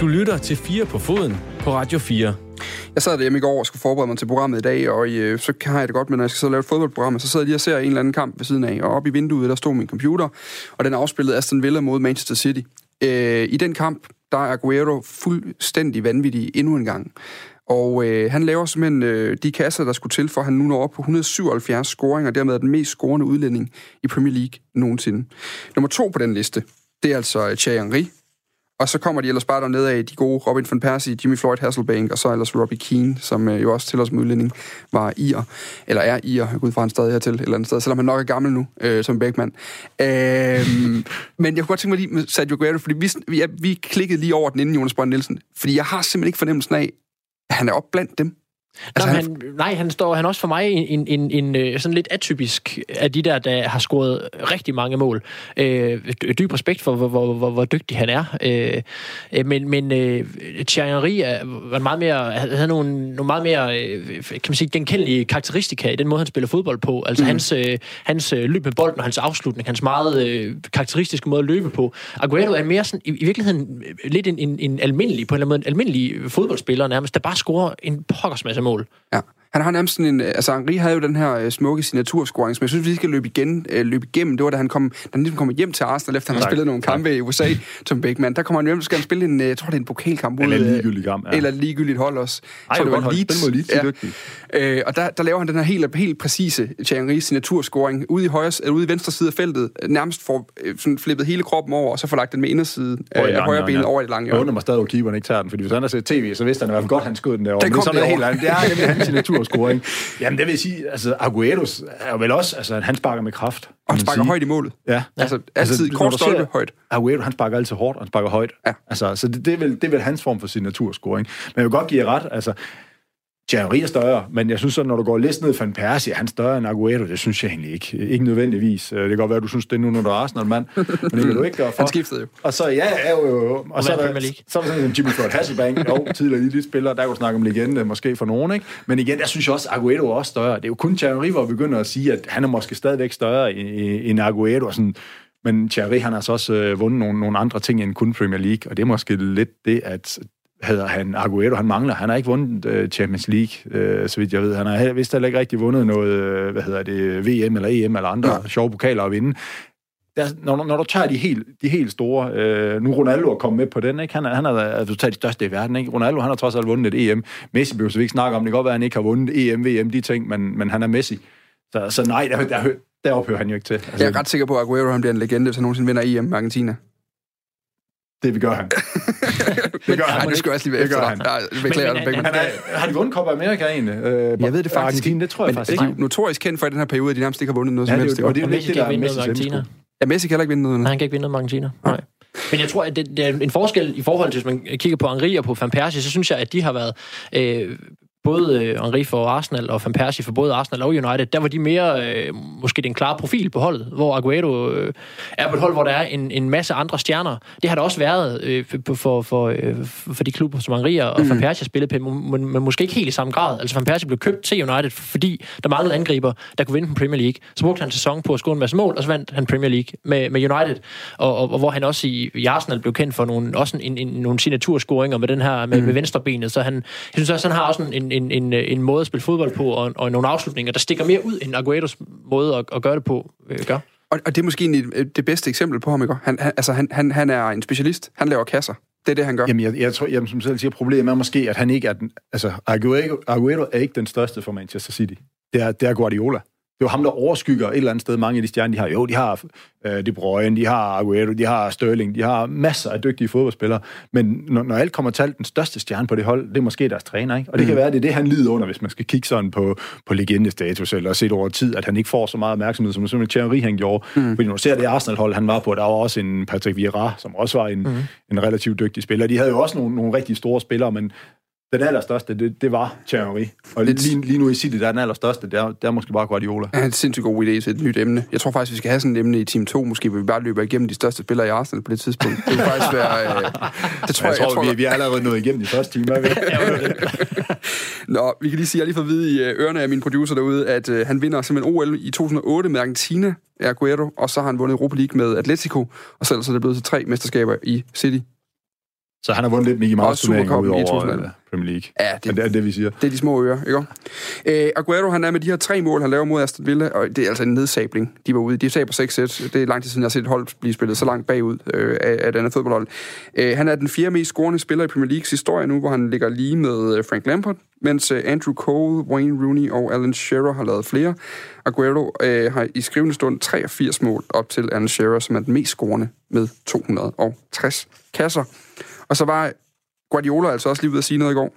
Du lytter til 4 på foden på Radio 4. Jeg sad derhjemme i går og skulle forberede mig til programmet i dag, og øh, så har jeg det godt med, når jeg skal sidde og lave et fodboldprogram, så sidder jeg lige og ser en eller anden kamp ved siden af, og oppe i vinduet, der stod min computer, og den afspillede Aston Villa mod Manchester City. Øh, I den kamp, der er Aguero fuldstændig vanvittig endnu en gang. Og øh, han laver simpelthen øh, de kasser, der skulle til, for han nu når op på 177 scoringer, og dermed er den mest scorende udlænding i Premier League nogensinde. Nummer to på den liste, det er altså Thierry Henry, og så kommer de ellers bare dernede af de gode Robin van Persie, Jimmy Floyd Hasselbank, og så ellers Robbie Keane, som øh, jo også til os med udlænding var ir, eller er ir, ud fra en stadig hertil et eller andet sted, selvom han nok er gammel nu, øh, som Beckman. Øh, men jeg kunne godt tænke mig lige med Sergio Aguero, fordi vi, vi, ja, vi klikkede lige over den inden Jonas Brønd Nielsen, fordi jeg har simpelthen ikke fornemmelsen af, at han er op blandt dem. Altså, Nå, han, nej, han står han også for mig en, en, en, en øh, sådan lidt atypisk af de der, der har scoret rigtig mange mål. Øh, dyb respekt for, hvor, hvor, hvor, hvor dygtig han er. Øh, øh men men øh, Thierry Henry var meget mere, havde nogle, nogle meget mere øh, kan man sige, genkendelige karakteristika i den måde, han spiller fodbold på. Altså mm. hans, øh, hans løb med bolden og hans afslutning, hans meget øh, karakteristiske måde at løbe på. Aguero er mere sådan, i, i virkeligheden lidt en, en, en almindelig, på en eller anden måde, en almindelig fodboldspiller nærmest, der bare scorer en pokkers masse mål. Ja. Han har nærmest sådan en... Altså, Henri havde jo den her uh, smukke signaturscoring, som jeg synes, vi skal løbe, igen, uh, løbe igennem. Det var, da han, kom, da han ligesom kom hjem til Arsenal, efter han har spillet nogle kampe i USA som Beckman. Der kommer han hjem, så skal han spille en, jeg tror, det er en pokalkamp. Eller en ligegyldig kamp, ja. Eller et ligegyldigt hold også. Ej, så det var Leeds. Spil mod Leeds, ja. uh, og der, der laver han den her helt, helt præcise Thierry signaturscoring. Ude i, højre, uh, ude i venstre side af feltet, nærmest får sådan flippet hele kroppen over, og så får lagt den med inderside uh, af højre ben over i det lange hjørne. Jeg undrer mig stadig, at keeperen ikke tager den, fordi hvis han har set tv, så vidste han i hvert fald godt, han skød den derovre. Den kom det er sådan helt andet. Det er nemlig hans signaturscoring. Jamen, det vil sige, altså, Aguero er vel også, altså, han sparker med kraft. Og han sparker sige. højt i målet. Ja. Altså, altid altså, kort stolpe højt. Aguero, han sparker altid hårdt, og han sparker højt. Ja. Altså, så det, det, er vel, det er vel hans form for sin naturscoring. Men jeg vil godt give jer ret, altså, Thierry er større, men jeg synes så, når du går lidt ned Van Persie, er han større end Aguero? Det synes jeg egentlig ikke. Ikke nødvendigvis. Øh, Det kan godt være, at du synes, det er nu, når du er Arsenal-mand, men det kan du ikke gøre for. Han skiftede jo. Og så, ja, ja, jo, jo. Og så er, der, så er der sådan en Jimmy Floyd Hasselbank, jo, tidligere elite spiller, der kunne du snakke om legende, måske for nogen, ikke? Men igen, jeg synes også, Aguero er også større. Det er jo kun Thierry, hvor vi begynder at sige, at han er måske stadigvæk større end- Aguero, og sådan, men Thierry, han har så også øh, vundet nogle, nogle andre ting end kun Premier League, og det er måske lidt det, at hedder han Aguero, han mangler. Han har ikke vundet øh, Champions League, øh, så vidt jeg ved. Han har vist heller ikke rigtig vundet noget, øh, hvad hedder det, VM eller EM eller andre ja. sjove pokaler at vinde. Der, når, når du tager de helt, de helt store, øh, nu Ronaldo er kommet med på den, ikke? Han han er altså, du tager de største i verden, ikke? Ronaldo, han har trods alt vundet et EM. Messi behøver så vi ikke snakke om, det kan godt være, at han ikke har vundet EM, VM, de ting, men, men han er Messi. Så, så nej, der, der, der ophører han jo ikke til. Altså, Jeg er ret sikker på, at Aguero han bliver en legende, hvis han nogensinde vinder EM med Argentina. Det vi gør han. Det gør han. Nej, det skal jeg også lige være Det gør efter han. dig. Nej, beklager Men- begge. men- Han er, har de vundet Copa America egentlig? Øh, Jeg ved det faktisk ikke. det tror jeg Men faktisk de ikke. er notorisk kendt for i den her periode, at de nærmest ikke har vundet noget Ja, som helst. og det er jo Messi lidt det, der er ikke Messis. Ja, Messi kan heller ikke vinde noget. Nej, han kan ikke vinde noget med Argentina. Nej. Men jeg tror, at det, det er en forskel i forhold til, hvis man kigger på Henri og på Van Persie, så synes jeg, at de har været... Øh, både øh, Henri for Arsenal og Van Persie for både Arsenal og United, der var de mere øh, måske den klare profil på holdet, hvor Aguero øh, er på et hold, hvor der er en, en masse andre stjerner. Det har der også været øh, for, for, for, øh, for de klubber, som Henri og mm. Van Persie spillede på, men, men måske ikke helt i samme grad. Altså Van Persie blev købt til United, fordi der manglede angriber, der kunne vinde på Premier League. Så brugte han en sæson på at score en masse mål, og så vandt han Premier League med, med United, og, og, og hvor han også i, i Arsenal blev kendt for nogle, også en, en, nogle signaturscoringer med den her med, mm. med venstrebenet. Så han, jeg synes også, han har også en, en, en, en måde at spille fodbold på, og, og nogle afslutninger, der stikker mere ud, end Agueros måde at, at gøre det på øh, gør. Og, og det er måske egentlig øh, det bedste eksempel på ham, ikke? Han, han, altså, han, han, han er en specialist. Han laver kasser. Det er det, han gør. Jamen, jeg, jeg tror, jamen, som selv siger, problemet er måske, at han ikke er den... Altså, Aguero, Aguero er ikke den største for Manchester City. Det er, det er Guardiola. Det er jo ham, der overskygger et eller andet sted mange af de stjerner, de har. Jo, de har øh, De Bruyne, de har Aguero, de har Sterling, de har masser af dygtige fodboldspillere. Men når, når alt kommer til alt, den største stjerne på det hold, det er måske deres træner, ikke? Og det mm. kan være, det er det, han lider under, hvis man skal kigge sådan på, på legendestatus, eller set over tid, at han ikke får så meget opmærksomhed, som simpelthen Thierry han gjorde. Mm. Fordi når du ser det Arsenal-hold, han var på, der var også en Patrick Vieira, som også var en, mm. en relativt dygtig spiller. De havde jo også nogle, nogle rigtig store spillere, men den allerstørste, det, det var Thierry. Og lige, lige nu i City, der er den allerstørste, det er, det er måske bare Guardiola. Han er en sindssygt god idé til et nyt emne. Jeg tror faktisk, vi skal have sådan et emne i Team 2. Måske vil vi bare løbe igennem de største spillere i Arsenal på det tidspunkt. Det vil faktisk være... Øh, det tror Jeg, jeg, tror, jeg tror, vi, vi er allerede nået igennem de første timer. er? Nå, vi kan lige sige, at jeg lige får at vide i øh, ørerne af min producer derude, at øh, han vinder simpelthen OL i 2008 med Argentina, Aguero, og så har han vundet Europa League med Atletico, og så ellers er det blevet til tre mesterskaber i City. Så han har vundet lidt Mickey Og Mouse turneringer Supercuppen ud over 2018. øh, Premier League. Ja, det, Men det er det, vi siger. Det er de små ører, ikke? Øh, Aguero, han er med de her tre mål, han laver mod Aston Villa, og det er altså en nedsabling. De var ude. De taber 6 sæt. Det er lang tid siden, jeg har set et hold blive spillet så langt bagud øh, af, af et andet fodboldhold. Øh, han er den fjerde mest scorende spiller i Premier Leagues historie nu, hvor han ligger lige med øh, Frank Lampard, mens øh, Andrew Cole, Wayne Rooney og Alan Shearer har lavet flere. Aguero øh, har i skrivende stund 83 mål op til Alan Shearer, som er den mest scorende med 260 kasser. Og så var Guardiola altså også lige ude at sige noget i går.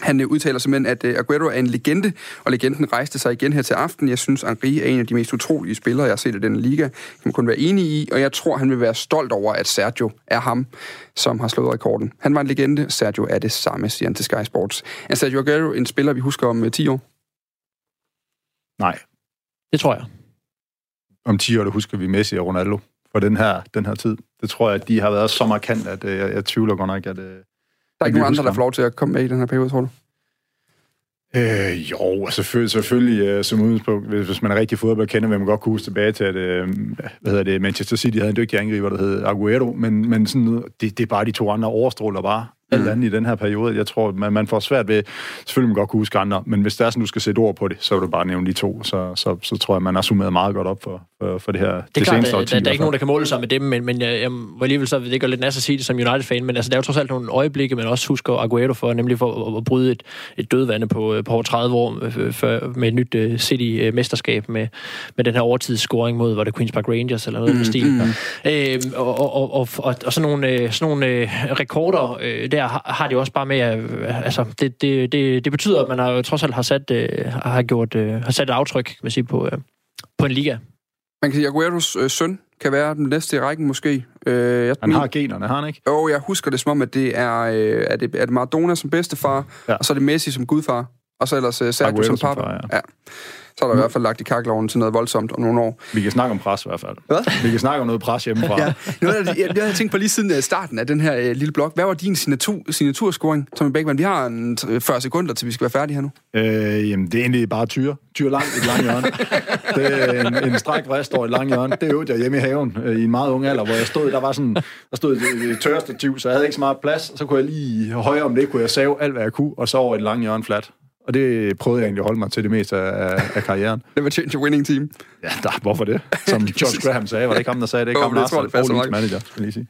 Han øh, udtaler simpelthen, at øh, Aguero er en legende, og legenden rejste sig igen her til aften. Jeg synes, Henri er en af de mest utrolige spillere, jeg har set i den liga. Det kan kun være enig i, og jeg tror, han vil være stolt over, at Sergio er ham, som har slået rekorden. Han var en legende, Sergio er det samme, siger han til Sky Sports. Er Sergio Aguero en spiller, vi husker om øh, 10 år? Nej, Det tror jeg. om 10 år, der husker vi Messi og Ronaldo for den her, den her tid. Det tror jeg, at de har været så markant, at øh, jeg, jeg tvivler godt nok, at... Øh, Der er ikke nogen andre, der får lov til at komme med i den her periode, tror du? Øh, jo, selvfølgelig, selvfølgelig øh, som udgangspunkt, hvis, hvis man er rigtig fodboldkender, vil man godt kunne huske tilbage til, at øh, hvad hedder det, Manchester City havde en dygtig angriber, der hed Aguero, men, men sådan, det, det er bare de to andre overstråler bare alt andet i den her periode. Jeg tror, man, man får svært ved, selvfølgelig man godt kunne huske andre, men hvis der er sådan, du skal sætte ord på det, så vil du bare nævne de to, så, så, så tror jeg, man har summeret meget godt op for, for, for det her Det er klart, seneste der, årti der, er ikke nogen, der kan måle sig med dem, men, men jeg, jeg må alligevel så, det gør lidt næst at sige det som United-fan, men altså, der er jo trods alt nogle øjeblikke, man også husker Aguero for, nemlig for at, at bryde et, et dødvande på, øh, på over 30 år øh, for, med et nyt uh, City-mesterskab med, med den her overtidsscoring mod, var det Queen's Park Rangers eller noget mm, stil. Mm. Øhm, og, og, og, og, og, og sådan nogle, øh, sådan nogle øh, rekorder, øh, der har, har de også bare med, øh, altså, det, det, det, det betyder, at man har, jo trods alt har sat, øh, har gjort, øh, har sat et aftryk, kan man sige, på, øh, på en liga. Man kan sige, Agueros øh, søn, kan være den næste i rækken måske. Øh, jeg, Han har generne, har han ikke? Jo, jeg husker det som om, at det er, øh, er, det, er det Maradona som bedstefar, ja. Og så er det Messi som gudfar, og så ellers øh, Sergio som som far, ja. ja. Så er der i hvert fald lagt i kakkeloven til noget voldsomt om nogle år. Vi kan snakke om pres i hvert fald. Hvad? Vi kan snakke om noget pres hjemmefra. Ja. Noget jeg, jeg havde tænkt på lige siden øh, starten af den her øh, lille blok. Hvad var din signatur, signaturscoring, Tommy Beckmann? Vi har en, øh, 40 sekunder, til vi skal være færdige her nu. Øh, jamen, det er egentlig bare tyre. Tyre langt i et langt hjørne. Det er en, en stræk vrist over et langt hjørne. Det øvede jeg hjemme i haven øh, i en meget ung alder, hvor jeg stod, der var sådan, der stod et, et tørrestativ, så jeg havde ikke så meget plads. Så kunne jeg lige højere om det, kunne jeg save alt, hvad jeg kunne, og så over et langt hjørne flat. Og det prøvede jeg egentlig at holde mig til det meste af, af karrieren. Det var change a winning team. Ja, der, hvorfor det? Som George Graham sagde, var det ikke ham, der sagde det? Ikke Jo, ham, men det tror jeg, manager, skal lige sige.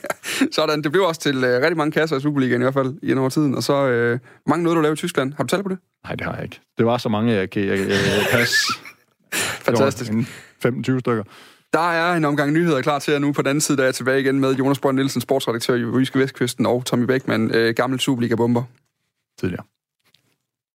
Sådan, det blev også til øh, rigtig mange kasser i Superligaen i hvert fald i en over tiden. Og så øh, mange noget, du lavede i Tyskland. Har du talt på det? Nej, det har jeg ikke. Det var så mange, jeg kan jeg, jeg, jeg passe. Fantastisk. Det var en 25 stykker. Der er en omgang nyheder klar til jer nu. På den anden side der er jeg tilbage igen med Jonas Borg Nielsen, sportsredaktør i Jyske Vestkysten, og Tommy Beckmann, øh, gammel Superliga-bomber. Tidligere.